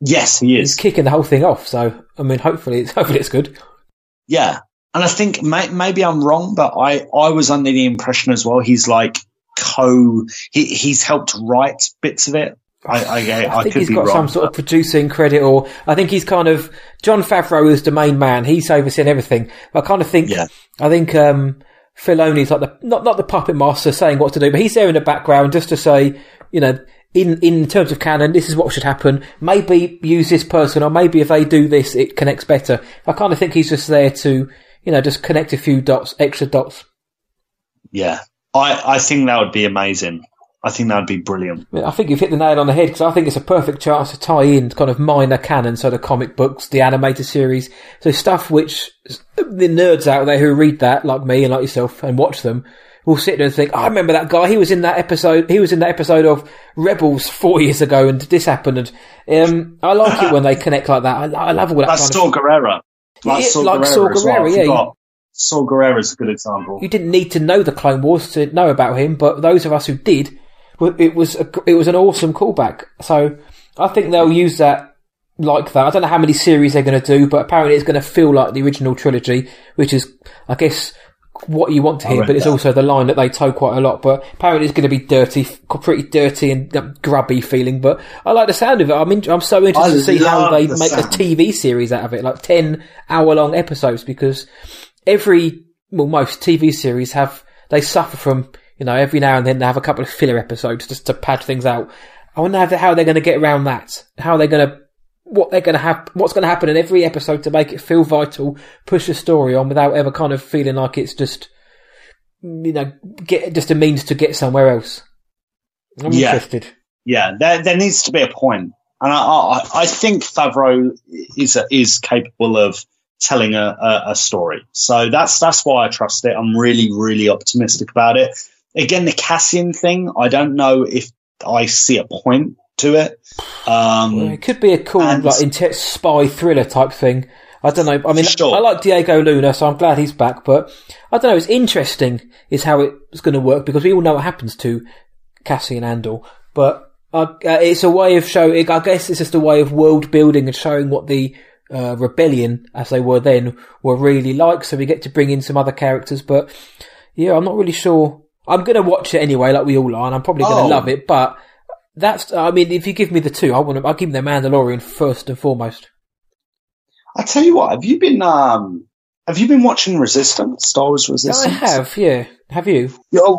Yes, he is. He's kicking the whole thing off. So I mean, hopefully, it's, hopefully it's good. Yeah. And I think may, maybe I'm wrong, but I, I was under the impression as well. He's like co, he, he's helped write bits of it. I, I, I, I think could he's got wrong. some sort of producing credit, or I think he's kind of Jon Favreau is the main man. He's overseeing everything. But I kind of think, Yeah. I think um, Filoni's like the not not the puppet master saying what to do, but he's there in the background just to say, you know, in in terms of canon, this is what should happen. Maybe use this person, or maybe if they do this, it connects better. I kind of think he's just there to, you know, just connect a few dots, extra dots. Yeah. I, I think that would be amazing. I think that would be brilliant. I I think you've hit the nail on the head because I think it's a perfect chance to tie in kind of minor canon, so the comic books, the animated series, so stuff which the nerds out there who read that, like me and like yourself, and watch them, will sit there and think, I remember that guy. He was in that episode. He was in that episode of Rebels four years ago, and this happened. And um, I like it when they connect like that. I, I love all that That's of. Gerrera. Like Saw like Saw as well. Yeah, forgot. Saw Gerrera is a good example. You didn't need to know the Clone Wars to know about him, but those of us who did, it was a, it was an awesome callback. So I think they'll use that like that. I don't know how many series they're going to do, but apparently it's going to feel like the original trilogy, which is, I guess, what you want to hear. But it's that. also the line that they toe quite a lot. But apparently it's going to be dirty, pretty dirty and um, grubby feeling. But I like the sound of it. I'm in, I'm so interested I to see how they the make a. TV series out of it, like ten hour long episodes, because every well most TV series have they suffer from you know every now and then they have a couple of filler episodes just to pad things out. I wonder how, they're going to get around that. How are they're going to what they're going to have what's going to happen in every episode to make it feel vital, push the story on without ever kind of feeling like it's just you know get just a means to get somewhere else. I'm Yeah. interested. Yeah, there there needs to be a point, and I I, I think Favreau is is capable of telling a, a, a story. So that's that's why I trust it. I'm really really optimistic about it. Again, the Cassian thing, I don't know if I see a point to it. Um, Well, it could be a cool, and- like intense spy thriller type thing. I don't know. I mean, Sure. I like Diego Luna, so I'm glad he's back. But I don't know. It's interesting is how it's going to work because we all know what happens to Cassian Andor. But uh, uh, it's a way of showing. I guess it's just a way of world building and showing what the uh, rebellion, as they were then, were really like. So we get to bring in some other characters. But yeah, I'm not really sure. I'm going to watch it anyway, like we all are, and I'm probably going to Oh. love it. But that's. I mean, if you give me the two, I want to. I'll give them the Mandalorian first and foremost. I tell you what, have you been um, have you been watching Resistance, Star Wars Resistance. I have, yeah. Have you? Oh,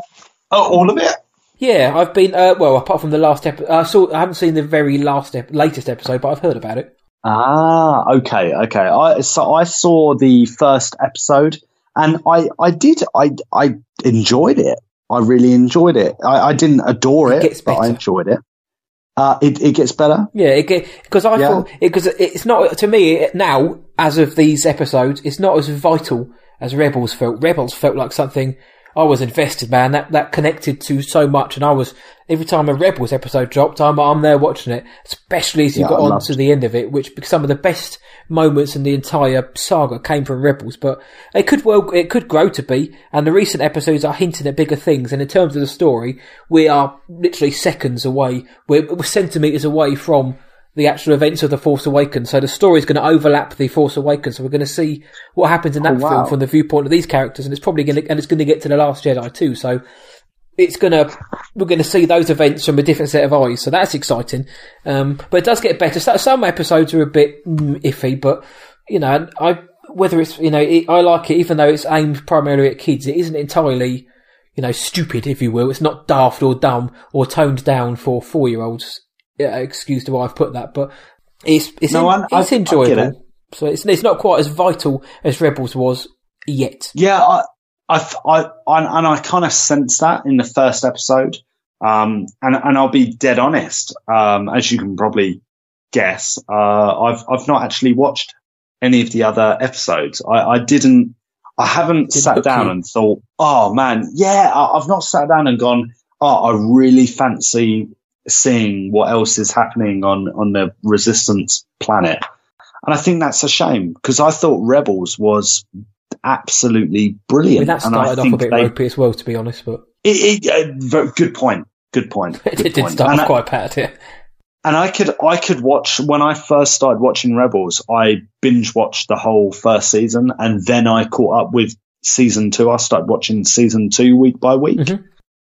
oh, all of it. Yeah, I've been. Uh, well, apart from the last episode, I saw. I haven't seen the very last, ep- latest episode, but I've heard about it. Ah, okay, okay. I so I saw the first episode, and I I did I I enjoyed it. I really enjoyed it. I, I didn't adore It it, but I enjoyed it. Uh, it it gets better. Yeah, because I Yeah. thought because it's not to me it, now as of these episodes, it's not as vital as Rebels felt. Rebels felt like something I was invested, man. That that connected to so much, and I was every time a Rebels episode dropped, I'm I'm there watching it. Especially as you Yeah, got I on to the end of it, which some of the best moments in the entire saga came from Rebels. But it could well it could grow to be, and the recent episodes are hinting at bigger things. And in terms of the story, we are literally seconds away. We're, we're centimeters away from the actual events of the Force Awakens. So the story is going to overlap the Force Awakens. So we're going to see what happens in that Oh, wow. film from the viewpoint of these characters, and it's probably going to and it's going to get to the Last Jedi too. So it's gonna we're gonna see those events from a different set of eyes, so that's exciting. Um, but it does get better. So, some episodes are a bit mm, iffy, but you know, I whether it's you know it, I like it even though it's aimed primarily at kids. It isn't entirely you know stupid, if you will. It's not daft or dumb or toned down for four year olds. Yeah, excuse the way I've put that, but it's it's No, en- I- I- it's I enjoyable. it. So it's it's not quite as vital as Rebels was yet. Yeah, I, I, I, I and I kind of sense that in the first episode. Um, and, and I'll be dead honest. Um, as you can probably guess, uh, I've, I've not actually watched any of the other episodes. I, I didn't, I haven't Didn't sat down you? and thought, oh man, yeah, I, I've not sat down and gone, oh, I really fancy seeing what else is happening on, on the resistance planet. And I think that's a shame because I thought Rebels was absolutely I mean, brilliant. that started off a bit they- ropey as well, to be honest, but it, it, uh, good point. Good point. it did point. start and, off I, quite bad. Yeah. and I could I could watch when I first started watching Rebels. I binge watched the whole first season, and then I caught up with season two. I started watching season two week by week. Mhm.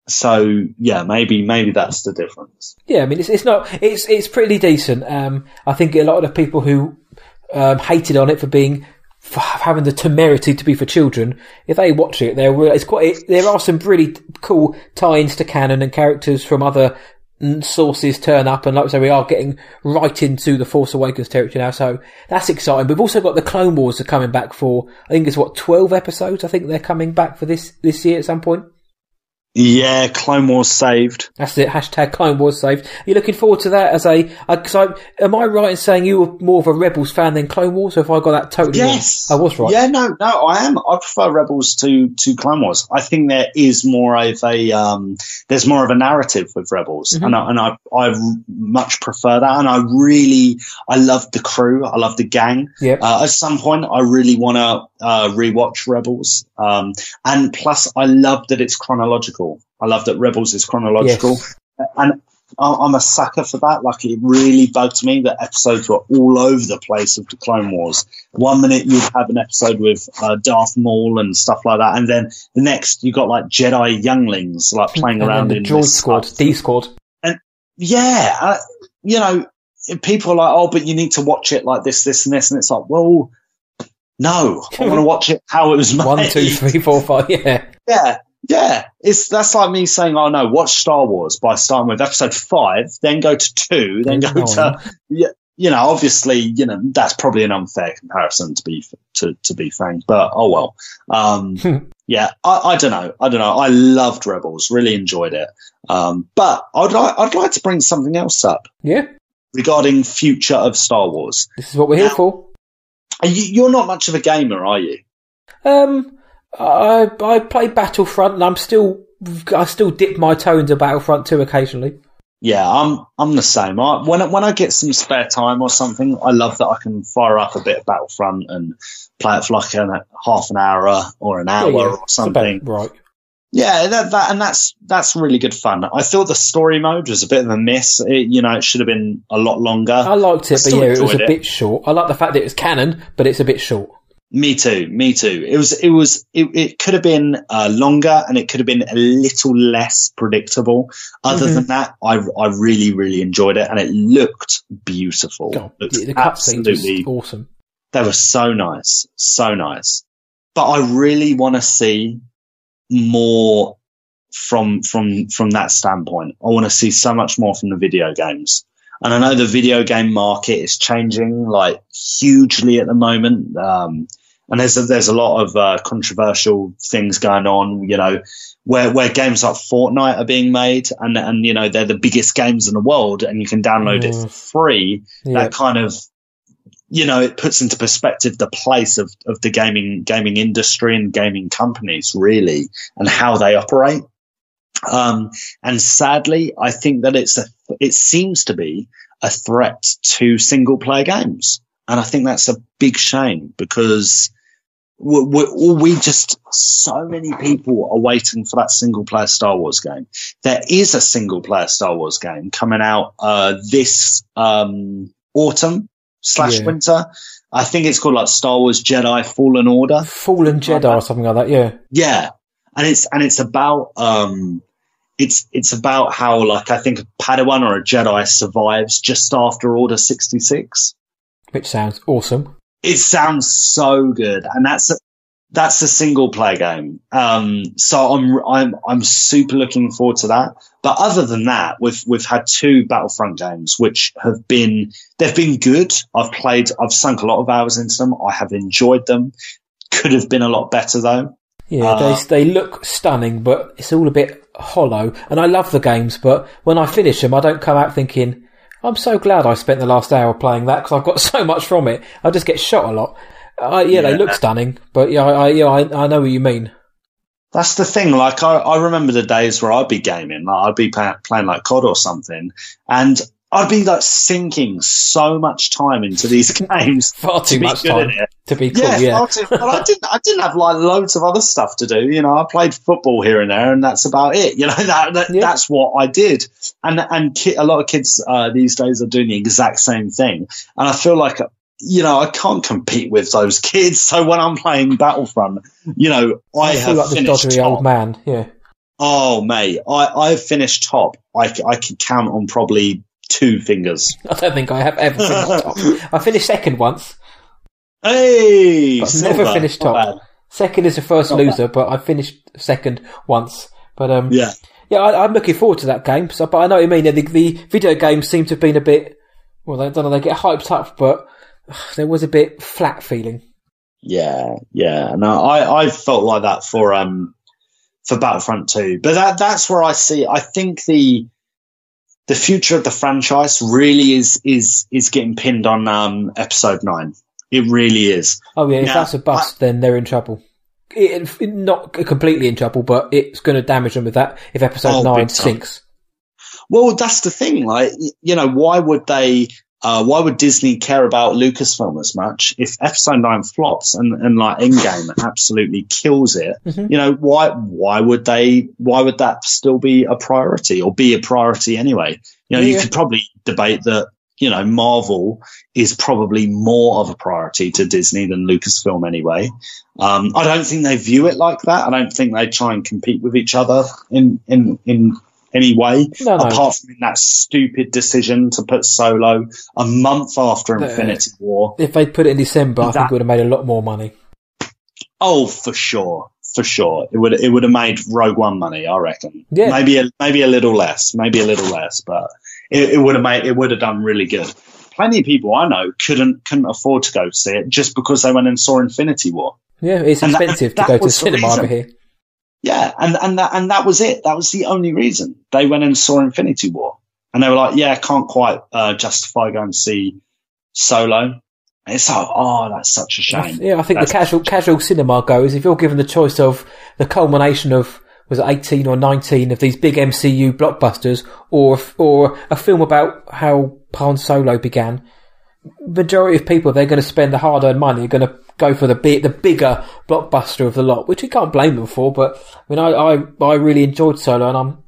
So yeah, maybe maybe that's the difference. Yeah, I mean, it's, it's not, it's, it's pretty decent. Um, I think a lot of the people who, um, hated on it for being, for having the temerity to be for children, if they watch it, there were it's quite, there are some really cool tie-ins to canon and characters from other sources turn up and like I say, we are getting right into the Force Awakens territory now, so that's exciting. We've also got the Clone Wars are coming back for, I think it's what, 12 episodes? I think they're coming back for this, this year at some point. Yeah, Clone Wars saved. That's it. Hashtag Clone Wars saved. Are you looking forward to that as a? Because I, am I right in saying you were more of a Rebels fan than Clone Wars? Or if I got that totally Yes, wrong? I was right. Yeah, no, no, I am. I prefer Rebels to to Clone Wars. I think there is more of a um, there's more of a narrative with Rebels, Mhm. and I, and I I much prefer that. And I really I love the crew. I love the gang. Yep. Uh, at some point, I really want to uh, rewatch Rebels. Um, and plus, I love that it's chronological. I love that Rebels is chronological, Yes. and I- I'm a sucker for that. Like it really bugged me that episodes were all over the place of the Clone Wars. One minute you'd have an episode with uh, Darth Maul and stuff like that, and then the next you got like Jedi younglings like playing and around then in the Droid Squad. D Squad. And yeah, uh, you know, people are like, oh, but you need to watch it like this, this, and this, and it's like, well, no, I want to watch it how it was made. One, two, three, four, five. Yeah. Yeah, yeah. It's that's like me saying, "Oh no, watch Star Wars" by starting with Episode Five, then go to two, then go Nine. to yeah. You know, obviously, you know that's probably an unfair comparison to be to to be frank, but oh well. Um, yeah, I, I don't know. I don't know. I loved Rebels, really enjoyed it. Um, but I'd like I'd like to bring something else up Yeah. regarding future of Star Wars. This is what we're here for. You, you're not much of a gamer, are you? Um, I I play Battlefront, and I'm still I still dip my toe into Battlefront 2 occasionally. Yeah, I'm I'm the same. I, when I, when I get some spare time or something, I love that I can fire up a bit of Battlefront and play it for like an, half an hour or an hour Yeah, yeah. or something. Right. Yeah, that, that and that's that's really good fun. I thought the story mode was a bit of a miss. It, you know, it should have been a lot longer. I liked it, but yeah, it was a it. bit short. I like the fact that it was canon, but it's a bit short. Me too. Me too. It was. It was. It, it could have been uh, longer, and it could have been a little less predictable. Other Mhm. than that, I I really really enjoyed it, and it looked beautiful. God, Looked the, the cutscenes was absolutely awesome. They were so nice, so nice. But I really want to see more from from from that standpoint. I want to see so much more from the video games. And I know the video game market is changing like hugely at the moment. Um, and there's a, there's a lot of uh, controversial things going on, you know, where where games like Fortnite are being made, and and you know they're the biggest games in the world, and you can download it for Mm. free Yeah. that kind of you know it puts into perspective the place of, of the gaming gaming industry and gaming companies really and how they operate um, and sadly i think that it's a it seems to be a threat to single player games and i think that's a big shame because we, we, we just so many people are waiting for that single player Star Wars game. There is a single player Star Wars game coming out uh, this um, autumn slash Yeah. winter. I think it's called like Star Wars Jedi Fallen Order. Fallen Jedi or something like that. Yeah. Yeah, and it's and it's about um, it's it's about how like I think a Padawan or a Jedi survives just after Order sixty six. Which sounds awesome. It sounds so good, and that's a, that's a single player game. Um, so I'm I'm I'm super looking forward to that. But other than that, we've we've had two Battlefront games which have been they've been good. I've played, I've sunk a lot of hours into them. I have enjoyed them. could have been a lot better though. Yeah, Uh, they they look stunning, but it's all a bit hollow. And I love the games, but when I finish them, I don't come out thinking, "I'm so glad I spent the last hour playing that because I've got so much from it." I just get shot a lot. Uh, yeah, they look stunning, but yeah, I, I yeah, I, I know what you mean. That's the thing. Like I, I remember the days where I'd be gaming, like I'd be play, playing like COD or something, and I'd be like sinking so much time into these games. Far too be much time it. To be cool. Yeah, Yeah, but I didn't. I didn't have like loads of other stuff to do. You know, I played football here and there, and that's about it. You know, that, that Yeah. that's what I did. And and ki- a lot of kids uh, these days are doing the exact same thing. And I feel like you know I can't compete with those kids. So when I'm playing Battlefront, you know, I, I have like finished doddery top. old man. Yeah, Oh, mate, I, I've finished top. I I can count on probably two fingers. I don't think I have ever finished top. I finished second once. Hey, But I've silver. never finished top. bad. Second is the first Not loser, but I finished second once. But um, Yeah, Yeah, I, I'm looking forward to that game. So, but I know what you mean. The, the video games seem to have been a bit. Well, I don't know. They get hyped up, but there was a bit flat feeling. yeah, yeah. No, I, I felt like that for um for Battlefront 2. But that that's where I see. I think the the future of the franchise really is is is getting pinned on um episode nine. It really is. Oh yeah, if Yeah, that's a bust, then they're in trouble. It, it- not completely in trouble, but it's going to damage them with that if episode Oh, nine sinks. Well, that's the thing. Like, you know, why would they? Uh, why would Disney care about Lucasfilm as much if Episode Nine flops and, and like Endgame absolutely kills it? Mhm. You know, why? Why would they? Why would that still be a priority or be a priority anyway? You know, you could probably debate that. You know, Marvel is probably more of a priority to Disney than Lucasfilm anyway. Um, I don't think they view it like that. I don't think they try and compete with each other in in in any way No, no. apart from that stupid decision to put Solo a month after The- Infinity War. If they'd put it in December, I think it would have made a lot more money. Oh, for sure, for sure, it would it would have made Rogue One money. I reckon. Yeah. maybe a, maybe a little less, maybe a little less, but it, it would have made it would have done really good. Plenty of people I know couldn't couldn't afford to go see it just because they went and saw Infinity War. Yeah, it's And expensive that to go to cinema over here. Yeah, and and that and that was it. That was the only reason they went and saw Infinity War, and they were like, "Yeah, I can't quite uh, justify going to see Solo." And it's like, oh, that's such a shame. Yeah, I think That's- the casual casual cinema goes. If you're given the choice of the culmination of was it 18 or 19 of these big MCU blockbusters, or or a film about how Han Solo began, majority of people they're going to spend the hard earned money are going to go for the big, the bigger blockbuster of the lot, which we can't blame them for. But I mean, I I, I really enjoyed Solo, and I'm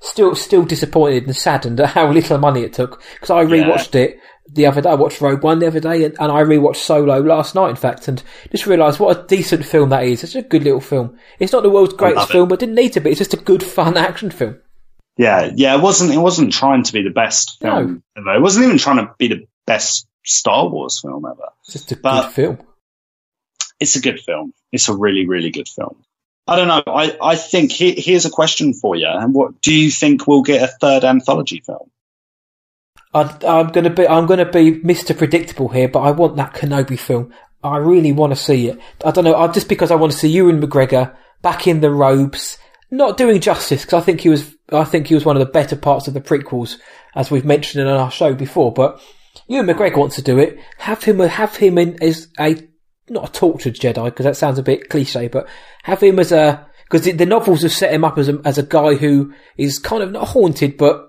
still still disappointed and saddened at how little money it took because I rewatched it the other day. I watched Rogue One the other day, and, and I rewatched Solo last night, in fact, and just realised what a decent film that is. It's a good little film. It's not the world's greatest film, but it didn't need to be. It's just a good, fun action film. Yeah, yeah, it wasn't. It wasn't trying to be the best film ever. It wasn't even trying to be the best Star Wars film ever. It's just a But- good film. It's a good film. It's a really, really good film. I don't know. I, I think he, here's a question for you. And what do you think we'll get a third anthology film? I, I'm gonna be I'm gonna be Mr. Predictable here, but I want that Kenobi film. I really want to see it. I don't know. I, just because I want to see Ewan McGregor back in the robes, not doing justice because I think he was I think he was one of the better parts of the prequels, as we've mentioned in our show before. But Ewan McGregor wants to do it. Have him have him in as a not a tortured Jedi because that sounds a bit cliche, but have him as a because the, the novels have set him up as a as a guy who is kind of not haunted, but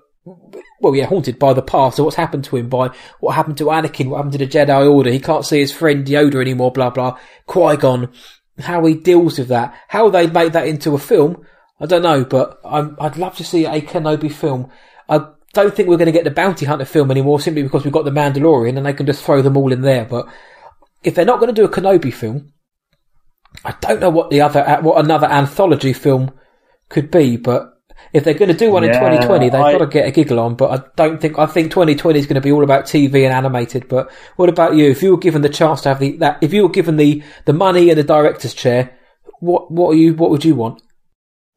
well, yeah, haunted by the past or what's happened to him, by what happened to Anakin, what happened to the Jedi Order. He can't see his friend Yoda anymore, blah, blah. Qui Gon, how he deals with that. How they make that into a film, I don't know, but I'm, I'd love to see a Kenobi film. I don't think we're going to get the Bounty Hunter film anymore simply because we've got the Mandalorian and they can just throw them all in there. But if they're not going to do a Kenobi film, I don't know what the other, what another anthology film could be, but if they're going to do one in 2020, they've I- got to get a giggle on. But I don't think I think 2020 is going to be all about TV and animated. But what about you? If you were given the chance to have the that, if you were given the the money and the director's chair, what what are you what would you want?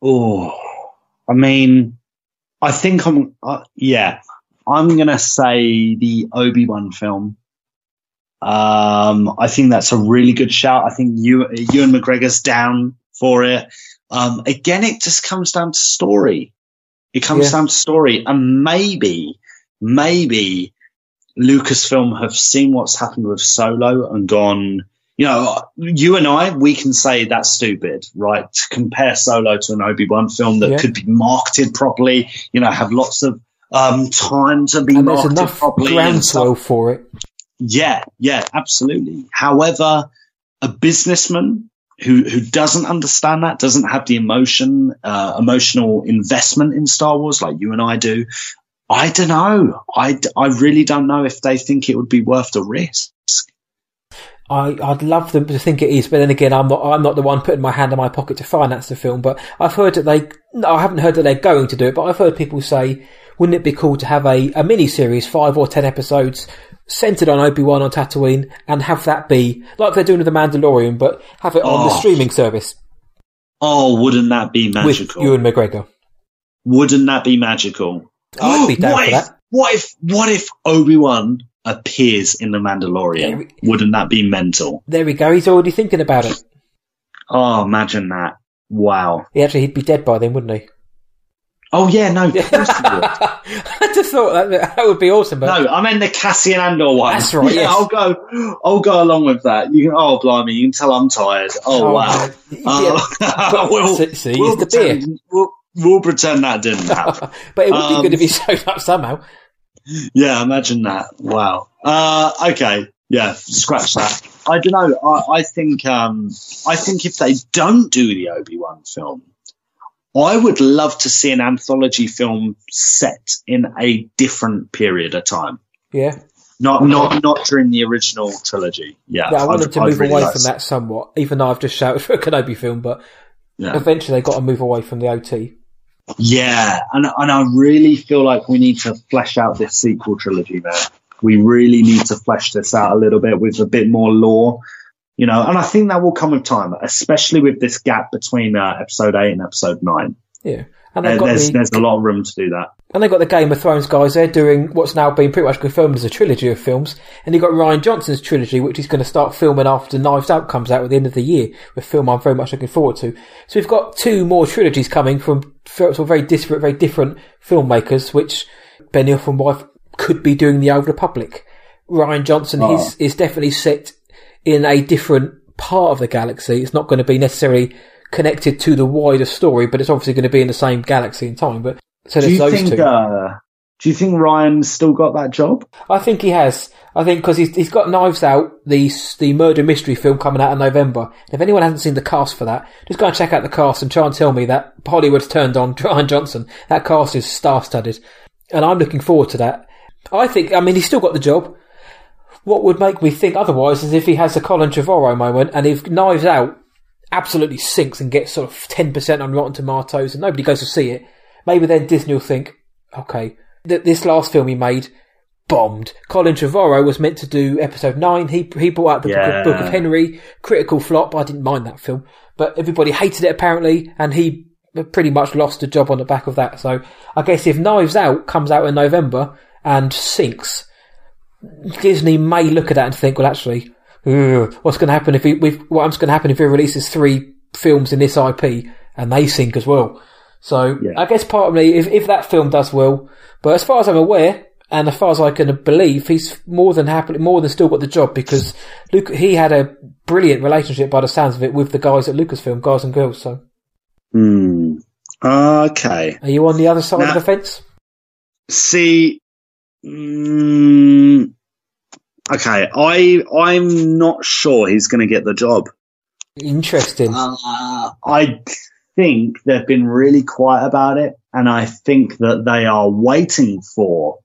Oh, I mean, I think I'm, uh, yeah, I'm going to say the Obi-Wan film. Um, I think that's a really good shout. I think you, Ewan McGregor's down for it. Um, again, it just comes down to story. It comes Yeah. down to story, and maybe, maybe Lucasfilm have seen what's happened with Solo and gone. You know, you and I, we can say that's stupid, right? To compare Solo to an Obi Wan film that Yeah. could be marketed properly, you know, have lots of um, time to be And there's marketed enough properly. and stuff. groundswell for it. Yeah, yeah, absolutely. However, a businessman who who doesn't understand that, doesn't have the emotion, uh, emotional investment in Star Wars like you and I do. I don't know. I really don't know if they think it would be worth the risk. I, I'd love them to think it is, but then again, I'm not. I'm not the one putting my hand in my pocket to finance the film. But I've heard that they. No, I haven't heard that they're going to do it, but I've heard people say, "Wouldn't it be cool to have a, a mini series, five or ten episodes, centered on Obi Wan on Tatooine, and have that be like they're doing with the Mandalorian, but have it on the Oh. streaming service Oh, wouldn't that be magical? with Ewan McGregor." wouldn't that be magical? I'd be down what for if, that. What if what if Obi Wan appears in the Mandalorian? We- wouldn't that be mental? There we go. He's already thinking about it. Oh, imagine that! Wow. He actually, he'd be dead by then, wouldn't he? Oh yeah, no, of course would. I just thought that, that would be awesome. But No, I meant the Cassian Andor one. That's right, Yeah, yes. I'll go. I'll go along with that. You can. Oh, blimey! You can tell I'm tired. Oh, wow. man. Uh, we'll, see, we'll it's the beer. pretend, we'll, we'll pretend that didn't happen. but it would be Um, good if he showed up somehow. yeah, imagine that. Wow. Uh, okay. Yeah, scratch that. I don't know. I, I think. Um, I think if they don't do the Obi Wan film, I would love to see an anthology film set in a different period of time. Yeah. Not not not during the original trilogy. Yeah, Yeah, I wanted I'd- to move really away like from that somewhat, even though I've just shouted for a Kenobi film, but Yeah, eventually they got to move away from the OT. yeah, and and I really feel like we need to flesh out this sequel trilogy. There, we really need to flesh this out a little bit with a bit more lore, you know. And I think that will come with time, especially with this gap between uh, episode eight and episode nine. Yeah. And Uh, there's the there's a lot of room to do that. and they've got the Game of Thrones guys there doing what's now been pretty much confirmed as a trilogy of films. And you've got Rian Johnson's trilogy, which he's going to start filming after Knives Out comes out at the end of the year, a film I'm very much looking forward to. So we've got two more trilogies coming from sort of very disparate, very different filmmakers, which Benioff and Weiss could be doing the Old Republic. Rian Johnson Oh. is, is definitely set in a different part of the galaxy. It's not going to be necessarily connected to the wider story, but it's obviously going to be in the same galaxy and time. But so Do you think? Uh, do you think Rian's still got that job? I think he has. I think because he's, he's got Knives Out, the the murder mystery film coming out in November. If anyone hasn't seen the cast for that, just go and check out the cast and try and tell me that Hollywood's turned on Rian Johnson. That cast is star studded, and I'm looking forward to that. I think. I mean, he's still got the job. What would make me think otherwise is if he has a Colin Trevorrow moment, and if Knives Out absolutely sinks and gets sort of ten percent on Rotten Tomatoes, and nobody goes to see it, maybe then Disney will think, okay, th- this last film he made bombed. Colin Trevorrow was meant to do episode nine. He he brought out the Book, of, Book of Henry, critical flop. I didn't mind that film, but everybody hated it apparently, and he pretty much lost a job on the back of that. So I guess if Knives Out comes out in November and sinks, Disney may look at that and think, well, actually, what's going to happen if he, we've, what's going to happen if he releases three films in this IP and they sink as well? So Yeah. I guess part of me, if, if that film does well, but as far as I'm aware, and as far as I can believe, he's more than happy, more than still got the job because Luke, he had a brilliant relationship by the sounds of it with the guys at Lucasfilm, guys and girls. So Hmm. Okay. are you on the other side Now- of the fence? See, mm, okay, I I'm not sure he's going to get the job. Interesting. Uh, I think they've been really quiet about it, and I think that they are waiting for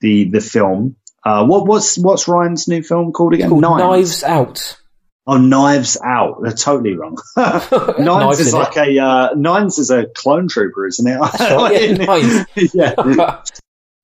the the film. Uh, what what's what's Rian's new film called again? Called Knives Out. Oh, Knives Out. They're totally wrong. Knives Knives is like a uh, Knives is a clone trooper, isn't it? Right, yeah, yeah.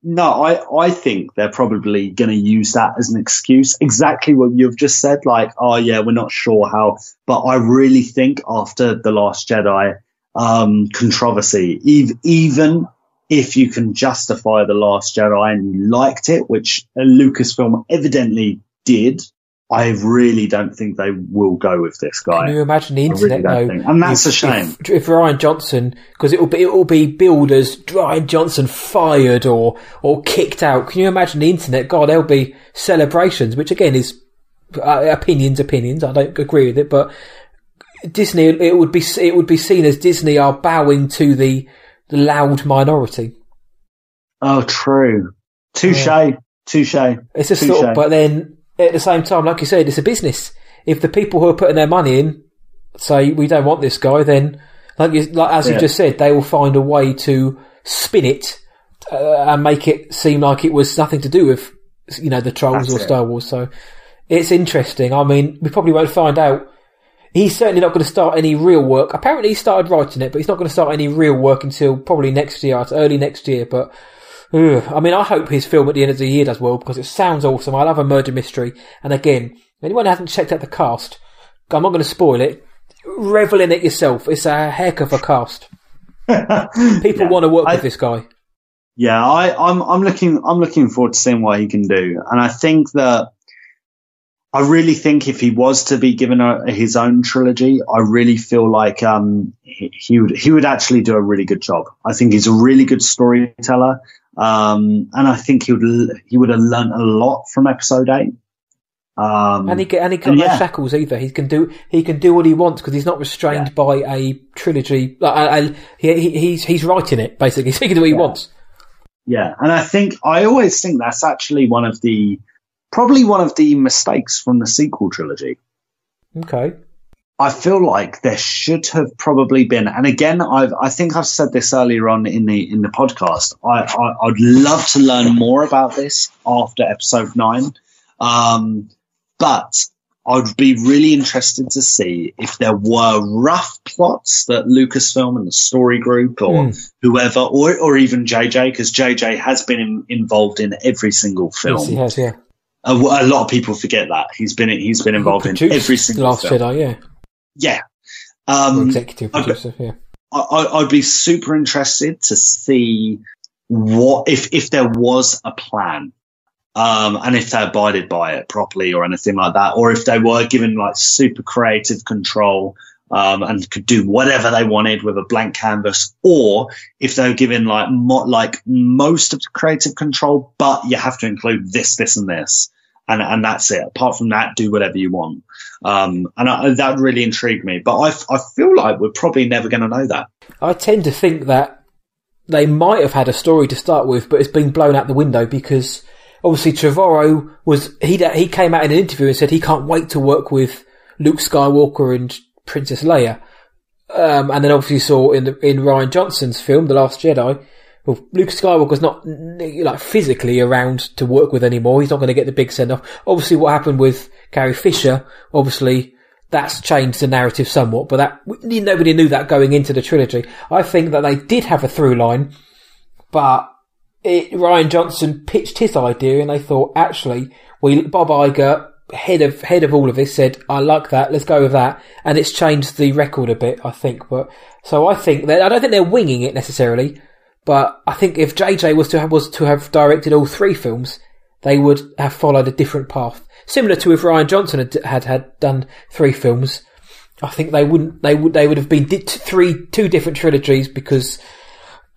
No, I, I think they're probably going to use that as an excuse. Exactly what you've just said. Like, oh yeah, we're not sure how, but I really think after the Last Jedi um, controversy, ev- even if you can justify the Last Jedi and you liked it, which Lucasfilm evidently did, I really don't think they will go with this guy. Can you imagine the internet really though? think- and that's if, a shame. If, if Rian Johnson, because it will be it will be billed as Rian Johnson fired or or kicked out. Can you imagine the internet? God, there'll be celebrations, which again is uh, opinions, opinions. I don't agree with it, but Disney it would be it would be seen as Disney are bowing to the the loud minority. Oh, true. Touche. Touche. It's just Touche. sort of, but then at the same time, like you said, it's a business. If the people who are putting their money in say we don't want this guy, then like, you, like as you just said, they will find a way to spin it uh, and make it seem like it was nothing to do with you know the trolls That's or it. Star Wars. So it's interesting. I mean, we probably won't find out. He's certainly not going to start any real work. Apparently, he started writing it, but he's not going to start any real work until probably next year, early next year. But ugh, I mean, I hope his film at the end of the year does well because it sounds awesome. I love a murder mystery, and again, anyone who hasn't checked out the cast, I'm not going to spoil it. Revel in it yourself. It's a heck of a cast. People Yeah. want to work I- with this guy. Yeah, I, I'm I'm looking I'm looking forward to seeing what he can do, and I think that I really think if he was to be given a, his own trilogy, I really feel like um, he, he would he would actually do a really good job. I think he's a really good storyteller, um, and I think he would he would have learned a lot from episode eight. Um, And he get, and he got and no yeah. shackles either. He can do he can do what he wants because he's not restrained by a trilogy. Like, he, he- he's he's writing it basically. So he can do what he wants. Yeah, and I think I always think that's actually one of the probably one of the mistakes from the sequel trilogy. Okay. I feel like there should have probably been, and again, I've, I think I've said this earlier on in the in the podcast. I, I I'd love to learn more about this after episode nine, um, but I'd be really interested to see if there were rough plots that Lucasfilm and the story group or Hmm. whoever, or or even JJ, because JJ has been in, involved in every single film. Yes, he has. Yeah. a, a lot of people forget that he's been he's been involved in every single Last film. Jedi. Yeah. Yeah. Um, executive producer. Yeah. I, I'd be super interested to see what if if there was a plan, um, and if they abided by it properly or anything like that, or if they were given like super creative control. Um, and could do whatever they wanted with a blank canvas, or if they were given like mo- like most of the creative control, but you have to include this, this, and this, and and that's it. Apart from that, do whatever you want. Um, and I, that really intrigued me. But I, I feel like we're probably never going to know that. I tend to think that they might have had a story to start with, but it's been blown out the window because obviously Trevorrow was he he came out in an interview and said he can't wait to work with Luke Skywalker and Princess Leia. Um, and then obviously saw in the, in Rian Johnson's film, The Last Jedi, well, Luke Skywalker's not like physically around to work with anymore. He's not going to get the big send off. Obviously, what happened with Carrie Fisher, obviously that's changed the narrative somewhat, but that nobody knew that going into the trilogy. I think that they did have a through line, but it, Rian Johnson pitched his idea, and they thought actually, we Bob Iger, head of head of all of this, said, "I like that. Let's go with that," and it's changed the record a bit, I think. But so I think that I don't think they're winging it necessarily, but I think if JJ was to have, was to have directed all three films, they would have followed a different path, similar to if Rian Johnson had had, had done three films. I think they wouldn't. They would. They would have been di- three, two different trilogies because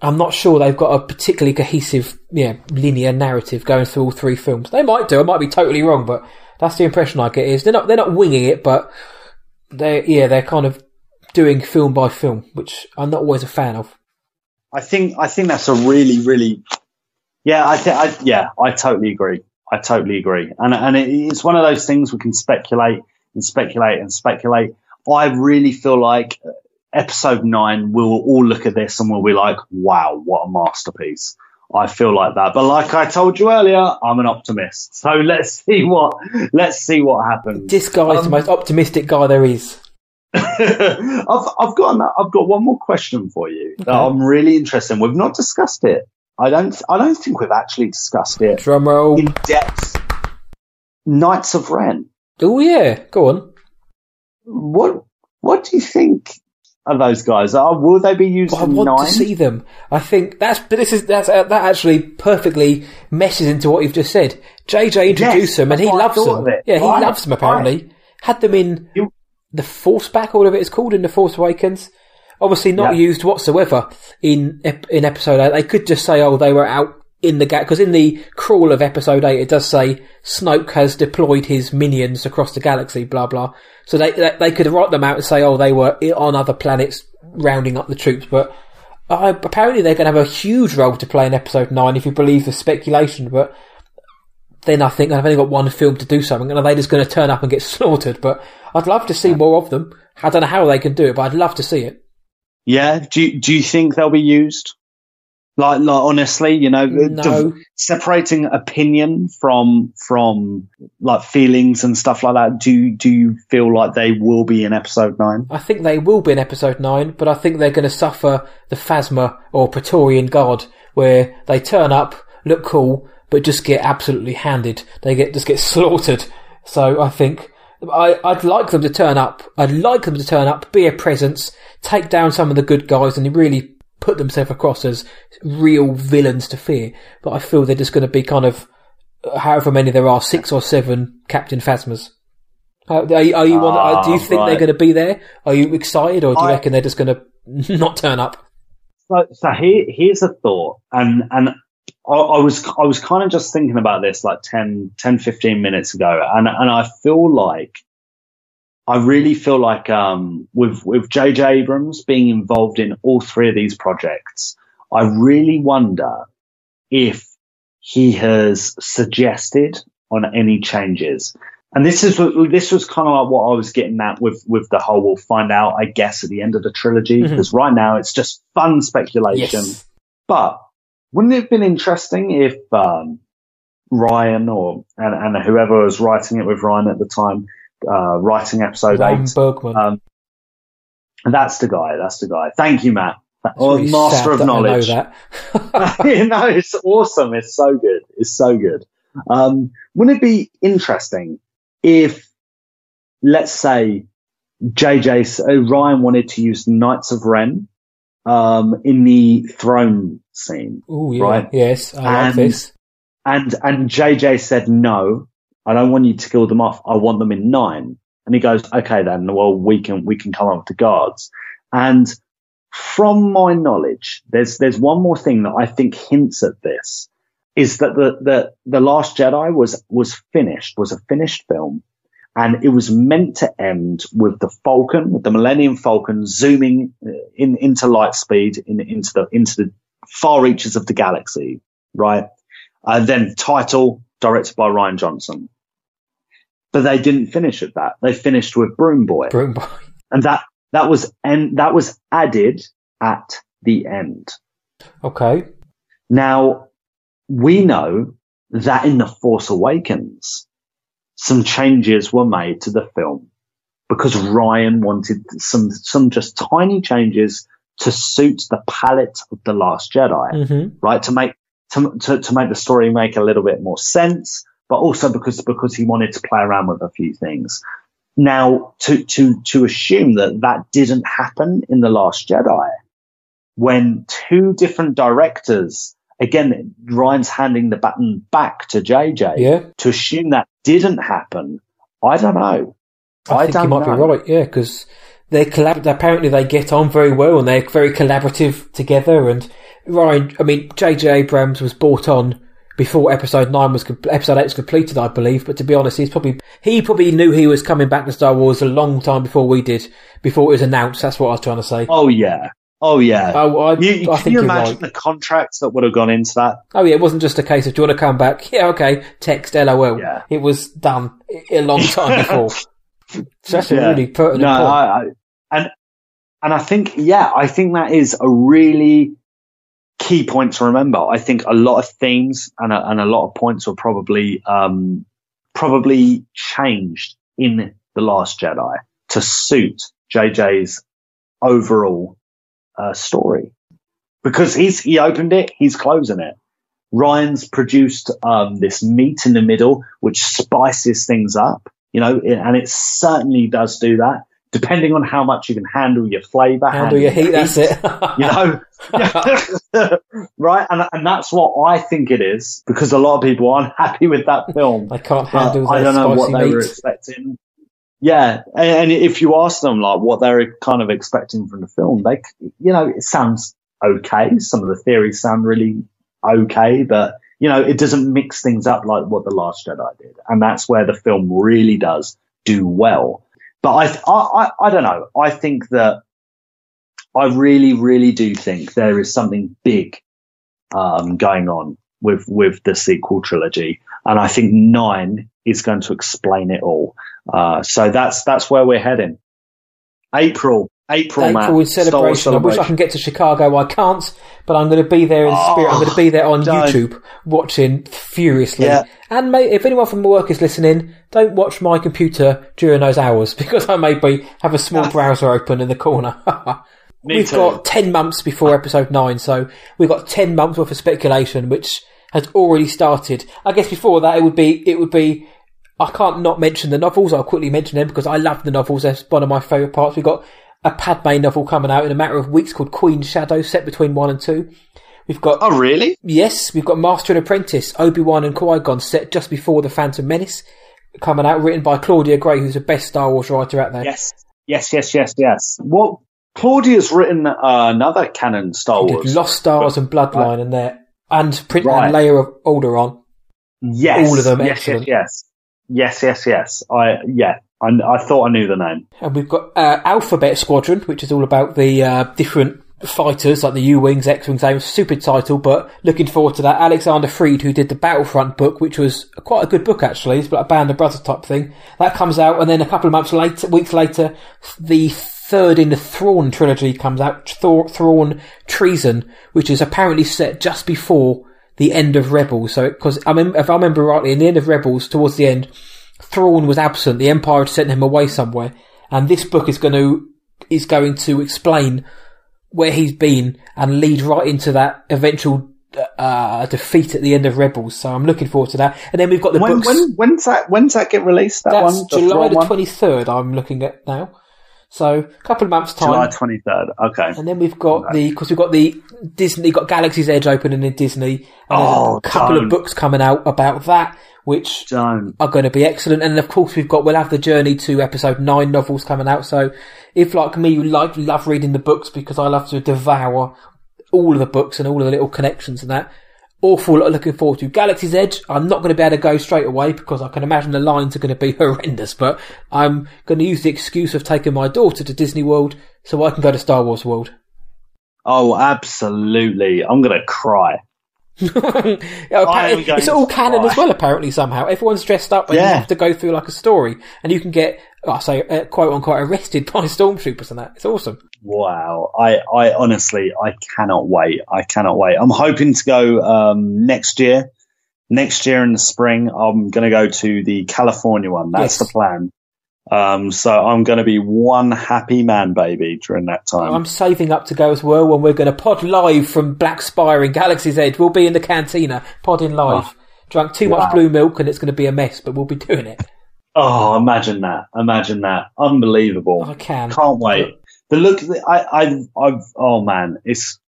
I'm not sure they've got a particularly cohesive, yeah, linear narrative going through all three films. They might do. I might be totally wrong, but that's the impression I get. Is they're not they're not winging it, but they yeah they're kind of doing film by film, which I'm not always a fan of. I think I think that's a really really yeah I think I yeah I totally agree I totally agree and and it, it's one of those things we can speculate and speculate and speculate. I really feel like episode nine we'll all look at this and we'll be like wow what a masterpiece. I feel like that, but like I told you earlier, I'm an optimist. So let's see what let's see what happens. This guy's the Um, most optimistic guy there is. I've I've got I've got one more question for you that I'm really interested in. We've not discussed it. I don't I don't think we've actually discussed it Drum roll. in depth. Knights of Ren. Oh yeah, go on. What what do you think are those guys? Uh, will they be used I in want nine? to see them. I think that's but this is that's uh, that actually perfectly meshes into what you've just said. JJ introduced Yes, them and he I loves them. Yeah, he Right, loves them apparently. Had them in You- the Force back or whatever it's called in the Force Awakens. Obviously not Yeah. used whatsoever in in episode eight. They could just say, "Oh, they were out in the gap," because in the crawl of episode eight, it does say Snoke has deployed his minions across the galaxy. Blah blah. So they they, they could write them out and say, "Oh, they were on other planets rounding up the troops," but. Uh, apparently they're going to have a huge role to play in episode 9 if you believe the speculation, but then I think I've only got one film to do something, and are they just going to turn up and get slaughtered? But I'd love to see more of them. I don't know how they can do it, but I'd love to see it. Yeah. Do you, do you think they'll be used? Like, like honestly, you know, No. separating opinion from from like feelings and stuff like that. Do do you feel like they will be in episode nine? I think they will be in episode 9, but I think they're going to suffer the Phasma or Praetorian Guard, where they turn up, look cool, but just get absolutely handed. They get just get slaughtered. So I think I, I'd like them to turn up. I'd like them to turn up, be a presence, take down some of the good guys, and really put themselves across as real villains to fear. But I feel they're just going to be kind of however many there are, six or seven Captain Phasmas. Are you, are you on, Ah, do you think right. they're going to be there? Are you excited, or do you I- reckon they're just going to not turn up? So, so here, here's a thought, and and I, I was I was kind of just thinking about this like 10, 10, 15 minutes ago, and and I feel like I really feel like um, with with JJ Abrams being involved in all three of these projects, I really wonder if he has suggested on any changes. And this is this was kind of like what I was getting at with with the whole. We'll find out, I guess, at the end of the trilogy because right now it's just fun speculation. Yes. But wouldn't it have been interesting if um, Rian or and, and whoever was writing it with Rian at the time, uh, writing episode Ram eight, Bergman. um, that's the guy. That's the guy. Thank you, Matt. Oh, really master of know knowledge. that. you know, it's awesome. It's so good. It's so good. Um, wouldn't it be interesting if, let's say, JJ uh, Rian wanted to use Knights of Ren um, in the throne scene, Oh yeah, Right. yes, I like And- this. and and JJ said no, I don't want you to kill them off. I want them in nine. And he goes, okay, then. Well, we can we can come up with the guards. And from my knowledge, there's there's one more thing that I think hints at this is that the the the Last Jedi was was finished was a finished film, and it was meant to end with the Falcon, with the Millennium Falcon, zooming uh, in into light speed in, into the into the far reaches of the galaxy, right? And then title directed by Rian Johnson. But they didn't finish at that. They finished with Broom Boy Broom Boy. and that that was and that was added at the end. Okay. Now we know that in the Force Awakens, some changes were made to the film because Rian wanted some some just tiny changes to suit the palette of the Last Jedi hmm right? To make to, to to make the story make a little bit more sense, but also because because he wanted to play around with a few things. Now, to to to assume that that didn't happen in the Last Jedi, when two different directors, again, Rian's handing the baton back to JJ. Yeah, To assume that didn't happen, I don't know. I, I think you might know. be right. Yeah, because they're collab- Apparently, they get on very well and they're very collaborative together. And Rian, I mean, J.J. Abrams was brought on before Episode Nine was Episode Eight was completed, I believe. But to be honest, he's probably he probably knew he was coming back to Star Wars a long time before we did, before it was announced. That's what I was trying to say. Oh yeah, oh yeah. Oh, I, you, you- I can you imagine right. the contracts that would have gone into that? Oh yeah, it wasn't just a case of do you want to come back? Yeah, okay. Text LOL. Yeah. It was done a long time before. So that's a Yeah. really pertinent no, I, and and I think yeah, I think that is a really key point to remember. I think a lot of themes and a, and a lot of points were probably um, probably changed in the Last Jedi to suit JJ's overall uh, story because he's he opened it, he's closing it. Rian's produced um, this meat in the middle, which spices things up, you know, and it certainly does do that. Depending on how much you can handle your flavour, Handle your heat, that's it. you know, right? And and that's what I think it is because a lot of people aren't happy with that film. I can't handle I don't know what spicy they were expecting. Yeah, and, and if you ask them like what they're kind of expecting from the film, they, you know, it sounds okay. Some of the theories sound really okay, but you know, it doesn't mix things up like what the Last Jedi did, and that's where the film really does do well. But I, I, I, don't know. I think that I really, really do think there is something big um, going on with with the sequel trilogy, and I think nine is going to explain it all. Uh, so that's that's where we're heading. April, April. April in Star Wars celebration. I wish I can get to Chicago. I can't, but I'm going to be there in oh, spirit. I'm going to be there on Oh, don't. YouTube watching furiously. Yeah. And may, if anyone from work is listening, don't watch my computer during those hours because I maybe have a small browser open in the corner. We've too. got 10 months before episode 9, so we've got 10 months worth of speculation, which has already started. I guess before that, it would be, it would be, I can't not mention the novels. I'll quickly mention them because I love the novels. That's one of my favourite parts. We've got a Padme novel coming out in a matter of weeks called Queen's Shadow, set between 1 and 2. We've got Oh, really? Yes, we've got Master and Apprentice, Obi-Wan and Qui-Gon set just before The Phantom Menace coming out, written by Claudia Gray, who's the best Star Wars writer out there. Yes, yes, yes, yes, yes. Well, Claudia's written uh, another canon Star Wars. Lost Stars and Bloodline and there, and Print Right. and Leia of Alderaan. yes, all of them Yes, excellent. yes, yes, yes, yes, yes. I yeah, I, I thought I knew the name. And we've got uh, Alphabet Squadron, which is all about the uh, different fighters, like the U-Wings, X-Wings, I'm A stupid title, but looking forward to that. Alexander Freed, who did the Battlefront book, which was quite a good book actually, it's like a Band of Brothers type thing. That comes out, and then a couple of months later, weeks later, the third in the Thrawn trilogy comes out, Thor- Thrawn Treason, which is apparently set just before the end of Rebels. So, because I mean, if I remember rightly, in the end of Rebels, towards the end, Thrawn was absent. The Empire had sent him away somewhere, and this book is going to is going to explain where he's been and lead right into that eventual uh, defeat at the end of Rebels. So I'm looking forward to that. And then we've got the When, books. when when's that? When's that get released? That That's one, July the twenty third. I'm looking at now. So a couple of months time. July twenty third. Okay. And then we've got the because we've got the Disney, got Galaxy's Edge opening in Disney, and Oh, a couple don't. of books coming out about that, which Don't. are going to be excellent. And of course, we've got we'll have the Journey to Episode Nine novels coming out. So if like me, you like love reading the books because I love to devour all of the books and all of the little connections and that. Awful lot looking forward to Galaxy's Edge. I'm not going to be able to go straight away because I can imagine the lines are going to be horrendous. But I'm going to use the excuse of taking my daughter to Disney World so I can go to Star Wars World. Oh, absolutely. I'm gonna cry. Yeah, I going it's all canon cry. as well. Apparently, somehow everyone's dressed up and you have to go through like a story, and you can get, I say, uh, quote unquote, arrested by stormtroopers and that. It's awesome. Wow. I, I honestly, I cannot wait. I cannot wait. I'm hoping to go um, next year. Next year in the spring, I'm going to go to the California one. That's Yes. the plan. Um, so I'm going to be one happy man, baby, during that time. I'm saving up to go as well when we're going to pod live from Black Spire in Galaxy's Edge. We'll be in the cantina podding live. Drunk too Wow. much blue milk and it's going to be a mess, but we'll be doing it. Oh, imagine that. Imagine that. Unbelievable. I can. Can't wait. The look, I, I, I've, oh man, it's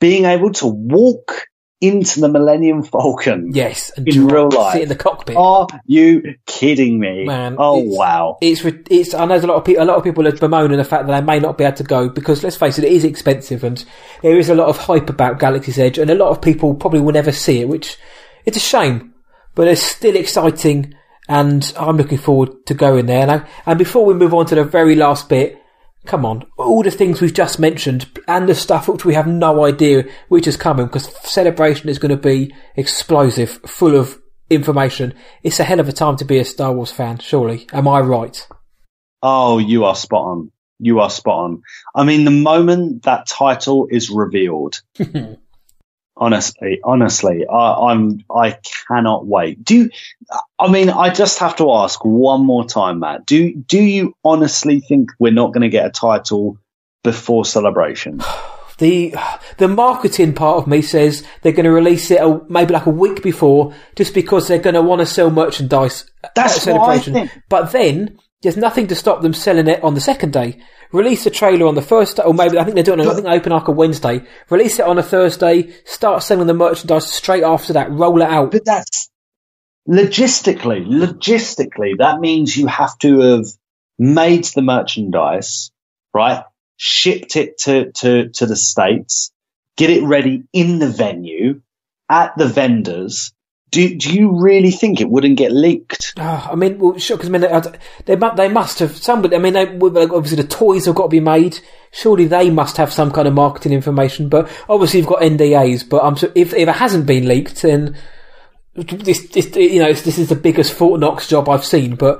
being able to walk into the Millennium Falcon. Yes, and In real life. sit in the cockpit. Are you kidding me? Man, oh it's- wow. It's it's. I know a lot of people. A lot of people are bemoaning the fact that they may not be able to go because let's face it, it is expensive, and there is a lot of hype about Galaxy's Edge, and a lot of people probably will never see it, which it's a shame. But it's still exciting, and I'm looking forward to going there. And, I, and before we move on to the very last bit, come on, all the things we've just mentioned and the stuff which we have no idea which is coming because celebration is going to be explosive, full of information. It's a hell of a time to be a Star Wars fan, surely. Am I right? Oh, you are spot on. You are spot on. I mean, the moment that title is revealed, honestly, honestly, I, I'm, I cannot wait. Do I mean, I just have to ask one more time, Matt. Do, do you honestly think we're not going to get a title before celebration? The the marketing part of me says they're going to release it a, maybe like a week before, just because they're going to want to sell merchandise. That's at celebration. But then there's nothing to stop them selling it on the second day. Release the trailer on the first day, or maybe I think they're doing it. I think they open like a Wednesday. Release it on a Thursday. Start selling the merchandise straight after that. Roll it out. But that's logistically, logistically, that means you have to have made the merchandise, right? Shipped it to, to, to the States, get it ready in the venue at the vendors. Do, do you really think it wouldn't get leaked? Oh, I mean, well, sure, because I mean, they, they, they must have somebody. I mean, they, obviously the toys have got to be made. Surely they must have some kind of marketing information. But obviously you've got NDAs. But I'm if if it hasn't been leaked, then this, this you know this is the biggest Fort Knox job I've seen. But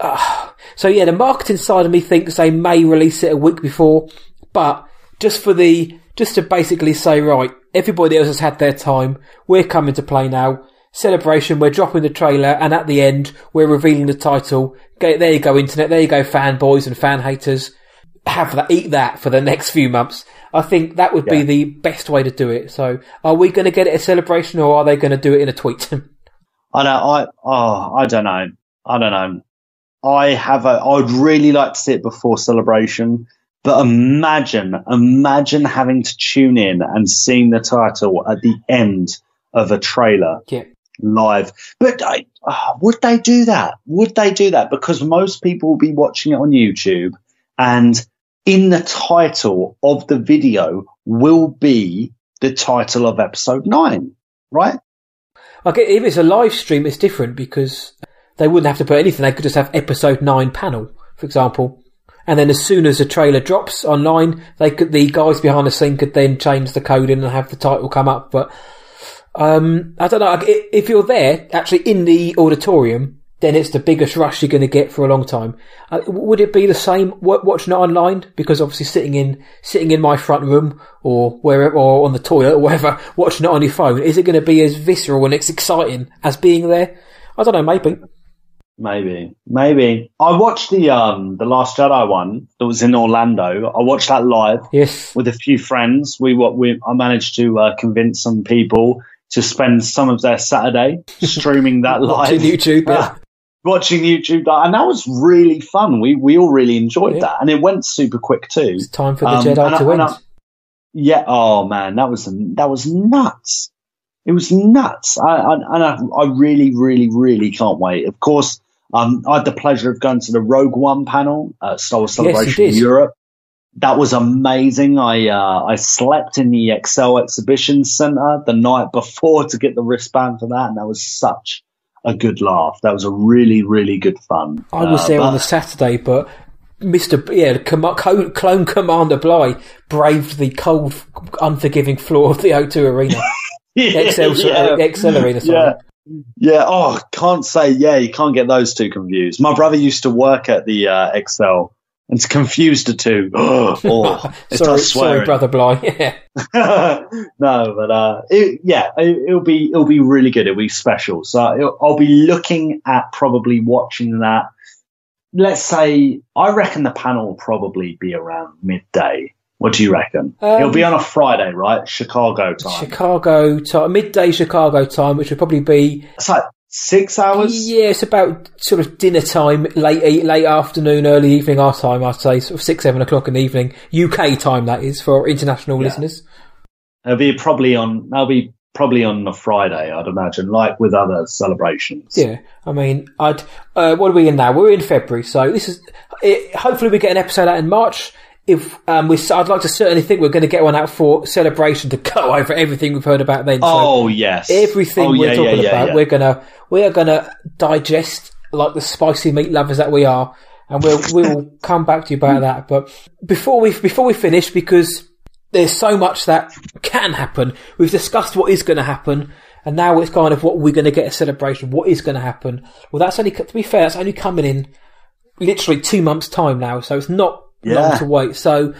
uh, so yeah, the marketing side of me thinks they may release it a week before, but just for the just to basically say right, everybody else has had their time. We're coming to play now. Celebration. We're dropping the trailer, and at the end, we're revealing the title. There you go, internet. There you go, fanboys and fan haters. Have that, eat that for the next few months. I think that would yeah. be the best way to do it. So, are we going to get it a celebration, or are they going to do it in a tweet? I know. I oh, I don't know. I don't know. I have a. I would really like to see it before celebration. But imagine, imagine having to tune in and seeing the title at the end of a trailer yeah. Live. But I, uh, would they do that? Would they do that? Because most people will be watching it on YouTube and in the title of the video will be the title of episode nine, right? Okay, if it's a live stream, it's different because they wouldn't have to put anything. They could just have episode nine panel, for example. And then as soon as the trailer drops online, they could, the guys behind the scene could then change the coding and have the title come up. But, um, I don't know. If you're there, actually in the auditorium, then it's the biggest rush you're going to get for a long time. Uh, would it be the same watching it online? Because obviously sitting in, sitting in my front room or wherever, or on the toilet or wherever, watching it on your phone, is it going to be as visceral and as exciting as being there? I don't know, maybe. Maybe, maybe. I watched the um the Last Jedi one that was in Orlando. I watched that live. Yes. With a few friends, we what we I managed to uh, convince some people to spend some of their Saturday streaming that live. watching YouTube, yeah. Watching YouTube, and that was really fun. We we all really enjoyed yeah. that, and it went super quick too. It's time for the um, Jedi to win. yeah. Oh man, that was that was nuts. It was nuts. I, I, and I, I really, really, really can't wait. Of course, um, I had the pleasure of going to the Rogue One panel at Star Wars Celebration yes, Europe. That was amazing. I uh, I slept in the ExCeL Exhibition Center the night before to get the wristband for that, and that was such a good laugh. That was a really really good fun. I was uh, there but, on the Saturday, but Mister yeah, clone Commander Bly braved the cold, unforgiving floor of the O2 Arena. yeah, ExCeL, yeah. ExCeL Arena. Sorry. Yeah. Yeah. Oh, can't say. Yeah, you can't get those two confused. My brother used to work at the uh, ExCeL and it's confused the two. oh, sorry, sorry, brother Bly. Yeah. no, but uh, it, yeah, it, will be it'll be really good. It'll be special. So I'll be looking at probably watching that. Let's say I reckon the panel will probably be around midday. What do you reckon? Um, It'll be on a Friday, right? Chicago time. Chicago time, midday Chicago time, which would probably be. It's like six hours. Yeah, it's about sort of dinner time, late late afternoon, early evening our time. I'd say sort of six, seven o'clock in the evening, UK time. That is for international yeah. listeners. It'll be probably on. That'll be probably on a Friday, I'd imagine, like with other celebrations. Yeah, I mean, I'd. Uh, what are we in now? We're in February, so this is. It, hopefully, we get an episode out in March if um, we, I'd like to certainly think we're going to get one out for celebration to go over everything we've heard about then. So oh yes, everything oh, we're yeah, talking yeah, yeah, about, we're gonna we are gonna digest like the spicy meat lovers that we are, and we'll we'll come back to you about that. But before we before we finish, because there's so much that can happen, we've discussed what is going to happen. And now it's kind of what we're going to get a celebration. What is going to happen? Well, that's only, to be fair, that's only coming in literally two months' time now. So it's not yeah. long to wait. So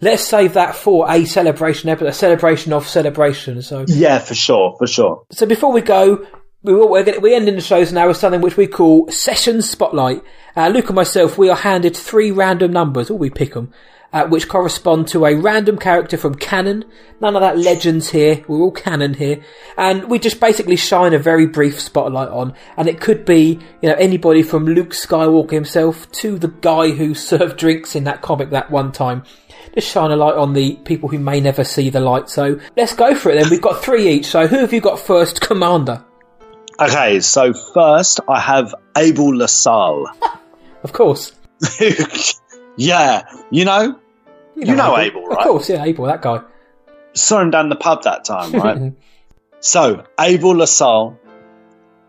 let's save that for a celebration episode, a celebration of celebration. So yeah, for sure, for sure. So before we go, we will, we're, we end in the shows now with something which we call session spotlight. Uh, Luke and myself, we are handed three random numbers, or we pick them. Uh, which correspond to a random character from canon. None of that legends here. We're all canon here. And we just basically shine a very brief spotlight on. And it could be, you know, anybody from Luke Skywalker himself to the guy who served drinks in that comic that one time. Just shine a light on the people who may never see the light. So let's go for it then. We've got three each. So who have you got first, Commander? Okay, so first I have Abel LaSalle. Of course. yeah, you know, you know Abel, right? Of course, yeah, Abel, that guy. Saw him down the pub that time, right? so, Abel LaSalle,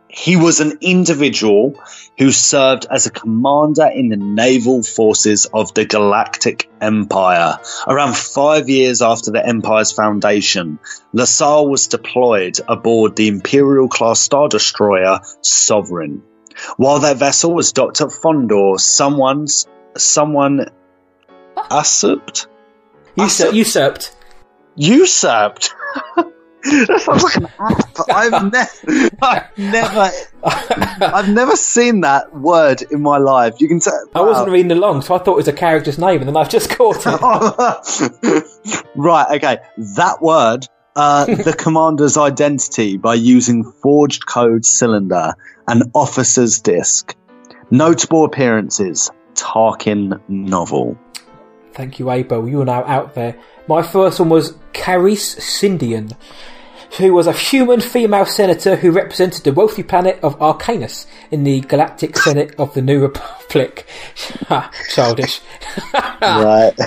he was an individual who served as a commander in the naval forces of the Galactic Empire. Around five years after the Empire's foundation, LaSalle was deployed aboard the Imperial class Star Destroyer Sovereign. While their vessel was docked at Fondor, someone's someone usurped. Usurped. Usurped. Usurped. that sounds like an app. I've never, I've never, I've never seen that word in my life. You can say. I wasn't reading along, so I thought it was a character's name, and then I've just caught it. right. Okay. That word. Uh, the commander's identity by using forged code cylinder and officer's disc. Notable appearances Tarkin novel. Thank you, Abel. You are now out there. My first one was Carise Sindian, who was a human female senator who represented the wealthy planet of Arkanis in the Galactic Senate of the New Republic. Childish. right.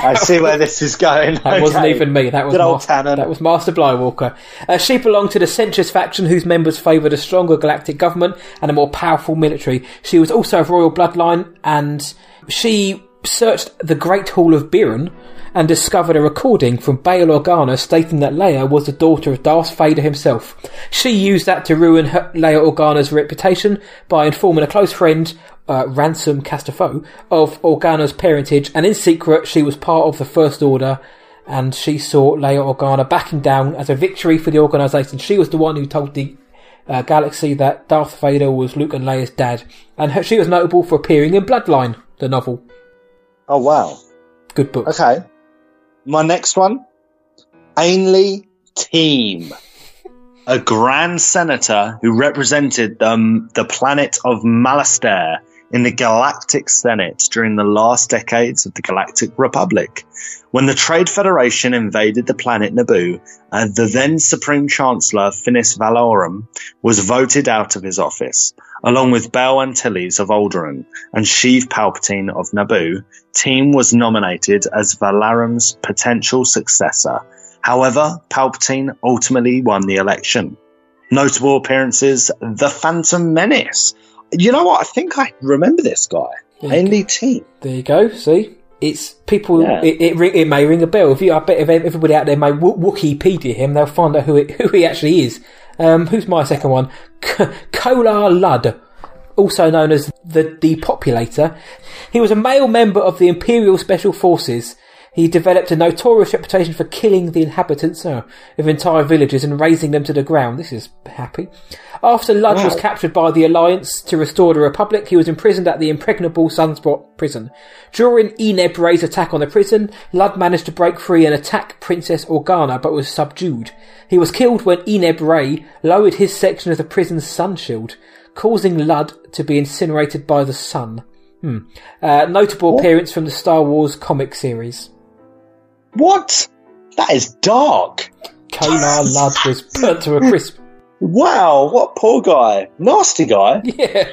I see where this is going. That okay. wasn't even me. That was Master, that was Master Blywalker. Uh, she belonged to the Centrist faction, whose members favoured a stronger galactic government and a more powerful military. She was also of royal bloodline, and she searched the Great Hall of Birren and discovered a recording from Bail Organa stating that Leia was the daughter of Darth Vader himself. She used that to ruin her, Leia Organa's reputation by informing a close friend, uh, Ransom Castellaphone, of Organa's parentage, and in secret she was part of the First Order and she saw Leia Organa backing down as a victory for the organisation. She was the one who told the uh, galaxy that Darth Vader was Luke and Leia's dad, and her, she was notable for appearing in Bloodline, the novel. Oh wow, good book. Okay, my next one, Ainlee Teem, a Grand Senator who represented um, the planet of Malastare in the Galactic Senate during the last decades of the Galactic Republic. When the Trade Federation invaded the planet Naboo, uh, the then Supreme Chancellor Finis Valorum was voted out of his office. Along with Bail Antilles of Alderaan and Sheev Palpatine of Naboo, Teem was nominated as Valorum's potential successor. However, Palpatine ultimately won the election. Notable appearances The Phantom Menace. You know what? I think I remember this guy. Ainlee Teem. There you go. See? it's people. Yeah. It, it, it may ring a bell. If you, I bet if everybody out there may Wikipedia him, they'll find out who it, who he actually is. Um, who's my second one? Kolar Ludd, also known as the Depopulator. He was a male member of the Imperial Special Forces he developed a notorious reputation for killing the inhabitants uh, of entire villages and razing them to the ground. This is happy. After Ludd wow. was captured by the Alliance to restore the Republic, he was imprisoned at the impregnable Sunspot prison. During Eneb Ray's attack on the prison, Ludd managed to break free and attack Princess Organa, but was subdued. He was killed when Eneb Ray lowered his section of the prison's sun shield, causing Ludd to be incinerated by the sun. Hmm. Uh, notable what? appearance from the Star Wars comic series. What? That is dark. Kolar Ludd was burnt to a crisp. Wow, what poor guy. Nasty guy. Yeah.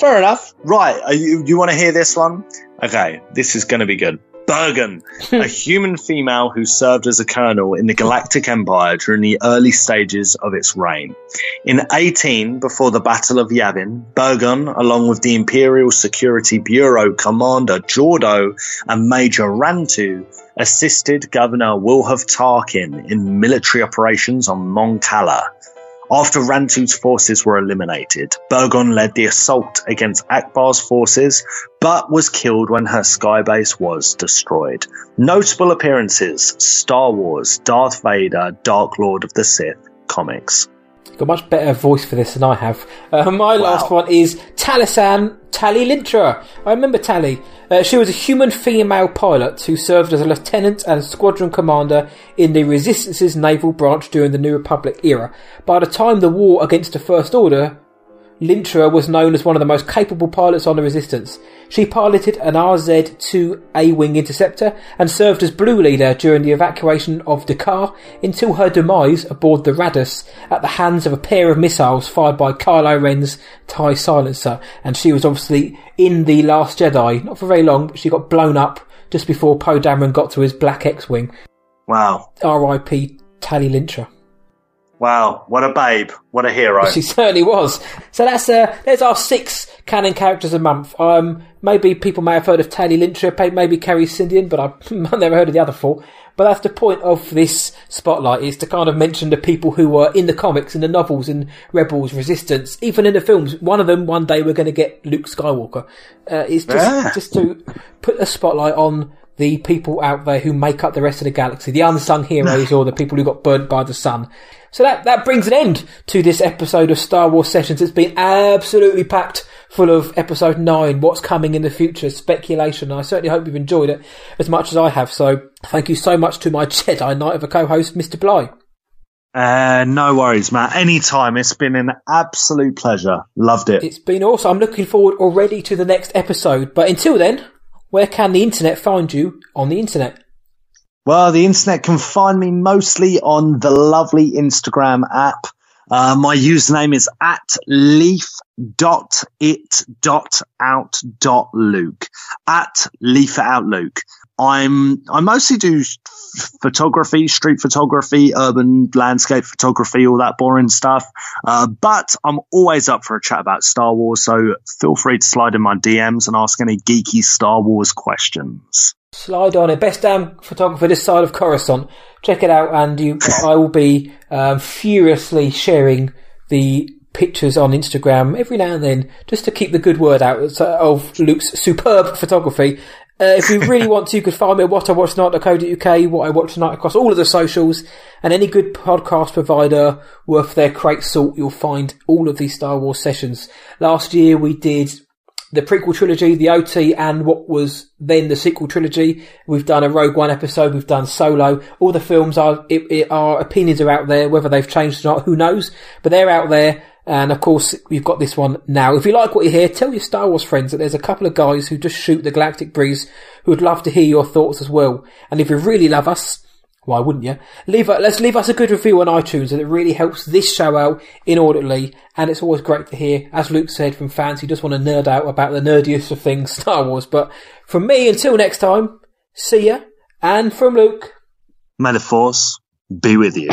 Fair enough. Right, you, you want to hear this one? Okay, this is going to be good. Bergen, a human female who served as a colonel in the Galactic Empire during the early stages of its reign. In 18, before the Battle of Yavin, Bergen, along with the Imperial Security Bureau Commander Jordo and Major Rantu, assisted Governor Wilhuff Tarkin in military operations on Mon Cala. After Rantu's forces were eliminated, Bergon led the assault against Ackbar's forces, but was killed when her skybase was destroyed. Notable appearances Star Wars, Darth Vader, Dark Lord of the Sith comics. Got a much better voice for this than I have. Uh, my wow. last one is Tallissan Tallie Lintra. I remember Tallie. Uh, she was a human female pilot who served as a lieutenant and squadron commander in the Resistance's naval branch during the New Republic era. By the time the war against the First Order Lintra was known as one of the most capable pilots on the Resistance. She piloted an RZ-2 A-wing interceptor and served as blue leader during the evacuation of D'Qar until her demise aboard the Raddus at the hands of a pair of missiles fired by Kylo Ren's TIE silencer. And she was obviously in The Last Jedi, not for very long, but she got blown up just before Poe Dameron got to his black X-wing. Wow. R.I.P. Tallie Lintra. Wow, what a babe! What a hero! She certainly was. So that's uh, there's our six canon characters a month. Um, maybe people may have heard of Tallie Lintra, maybe Carrie Sindian, but I've never heard of the other four. But that's the point of this spotlight is to kind of mention the people who were in the comics, in the novels, in Rebels, Resistance, even in the films. One of them, one day, we're going to get Luke Skywalker. Uh, it's just yeah. just to put a spotlight on the people out there who make up the rest of the galaxy, the unsung heroes or the people who got burnt by the sun. So that, that brings an end to this episode of Star Wars Sessions. It's been absolutely packed full of episode nine, what's coming in the future, speculation. I certainly hope you've enjoyed it as much as I have. So thank you so much to my Jedi Knight of a co-host, Mr. Bly. Uh, no worries, Matt. Anytime. It's been an absolute pleasure. Loved it. It's been awesome. I'm looking forward already to the next episode. But until then, where can the internet find you on the internet? Well, the internet can find me mostly on the lovely Instagram app. Uh, my username is at leaf.it.out.luke. At leaf.out.luke. I'm, I mostly do photography, street photography, urban landscape photography, all that boring stuff. Uh, but I'm always up for a chat about Star Wars. So feel free to slide in my DMs and ask any geeky Star Wars questions. Slide on it. Best damn photographer this side of Coruscant. Check it out, and you, I will be um, furiously sharing the pictures on Instagram every now and then, just to keep the good word out of Luke's superb photography. Uh, if you really want to, you can find me at whatIwatchtonight.co.uk, what I watch tonight across all of the socials, and any good podcast provider worth their crate salt, you'll find all of these Star Wars sessions. Last year we did the prequel trilogy, the OT, and what was then the sequel trilogy. We've done a Rogue One episode. We've done Solo. All the films are, it, it, our opinions are out there. Whether they've changed or not, who knows? But they're out there. And of course, we've got this one now. If you like what you hear, tell your Star Wars friends that there's a couple of guys who just shoot the Galactic Breeze who would love to hear your thoughts as well. And if you really love us, why wouldn't you? Leave let's leave us a good review on iTunes and it really helps this show out inordinately and it's always great to hear, as Luke said, from fans who just want to nerd out about the nerdiest of things, Star Wars. But from me, until next time, see ya. And from Luke. May the Force be with you.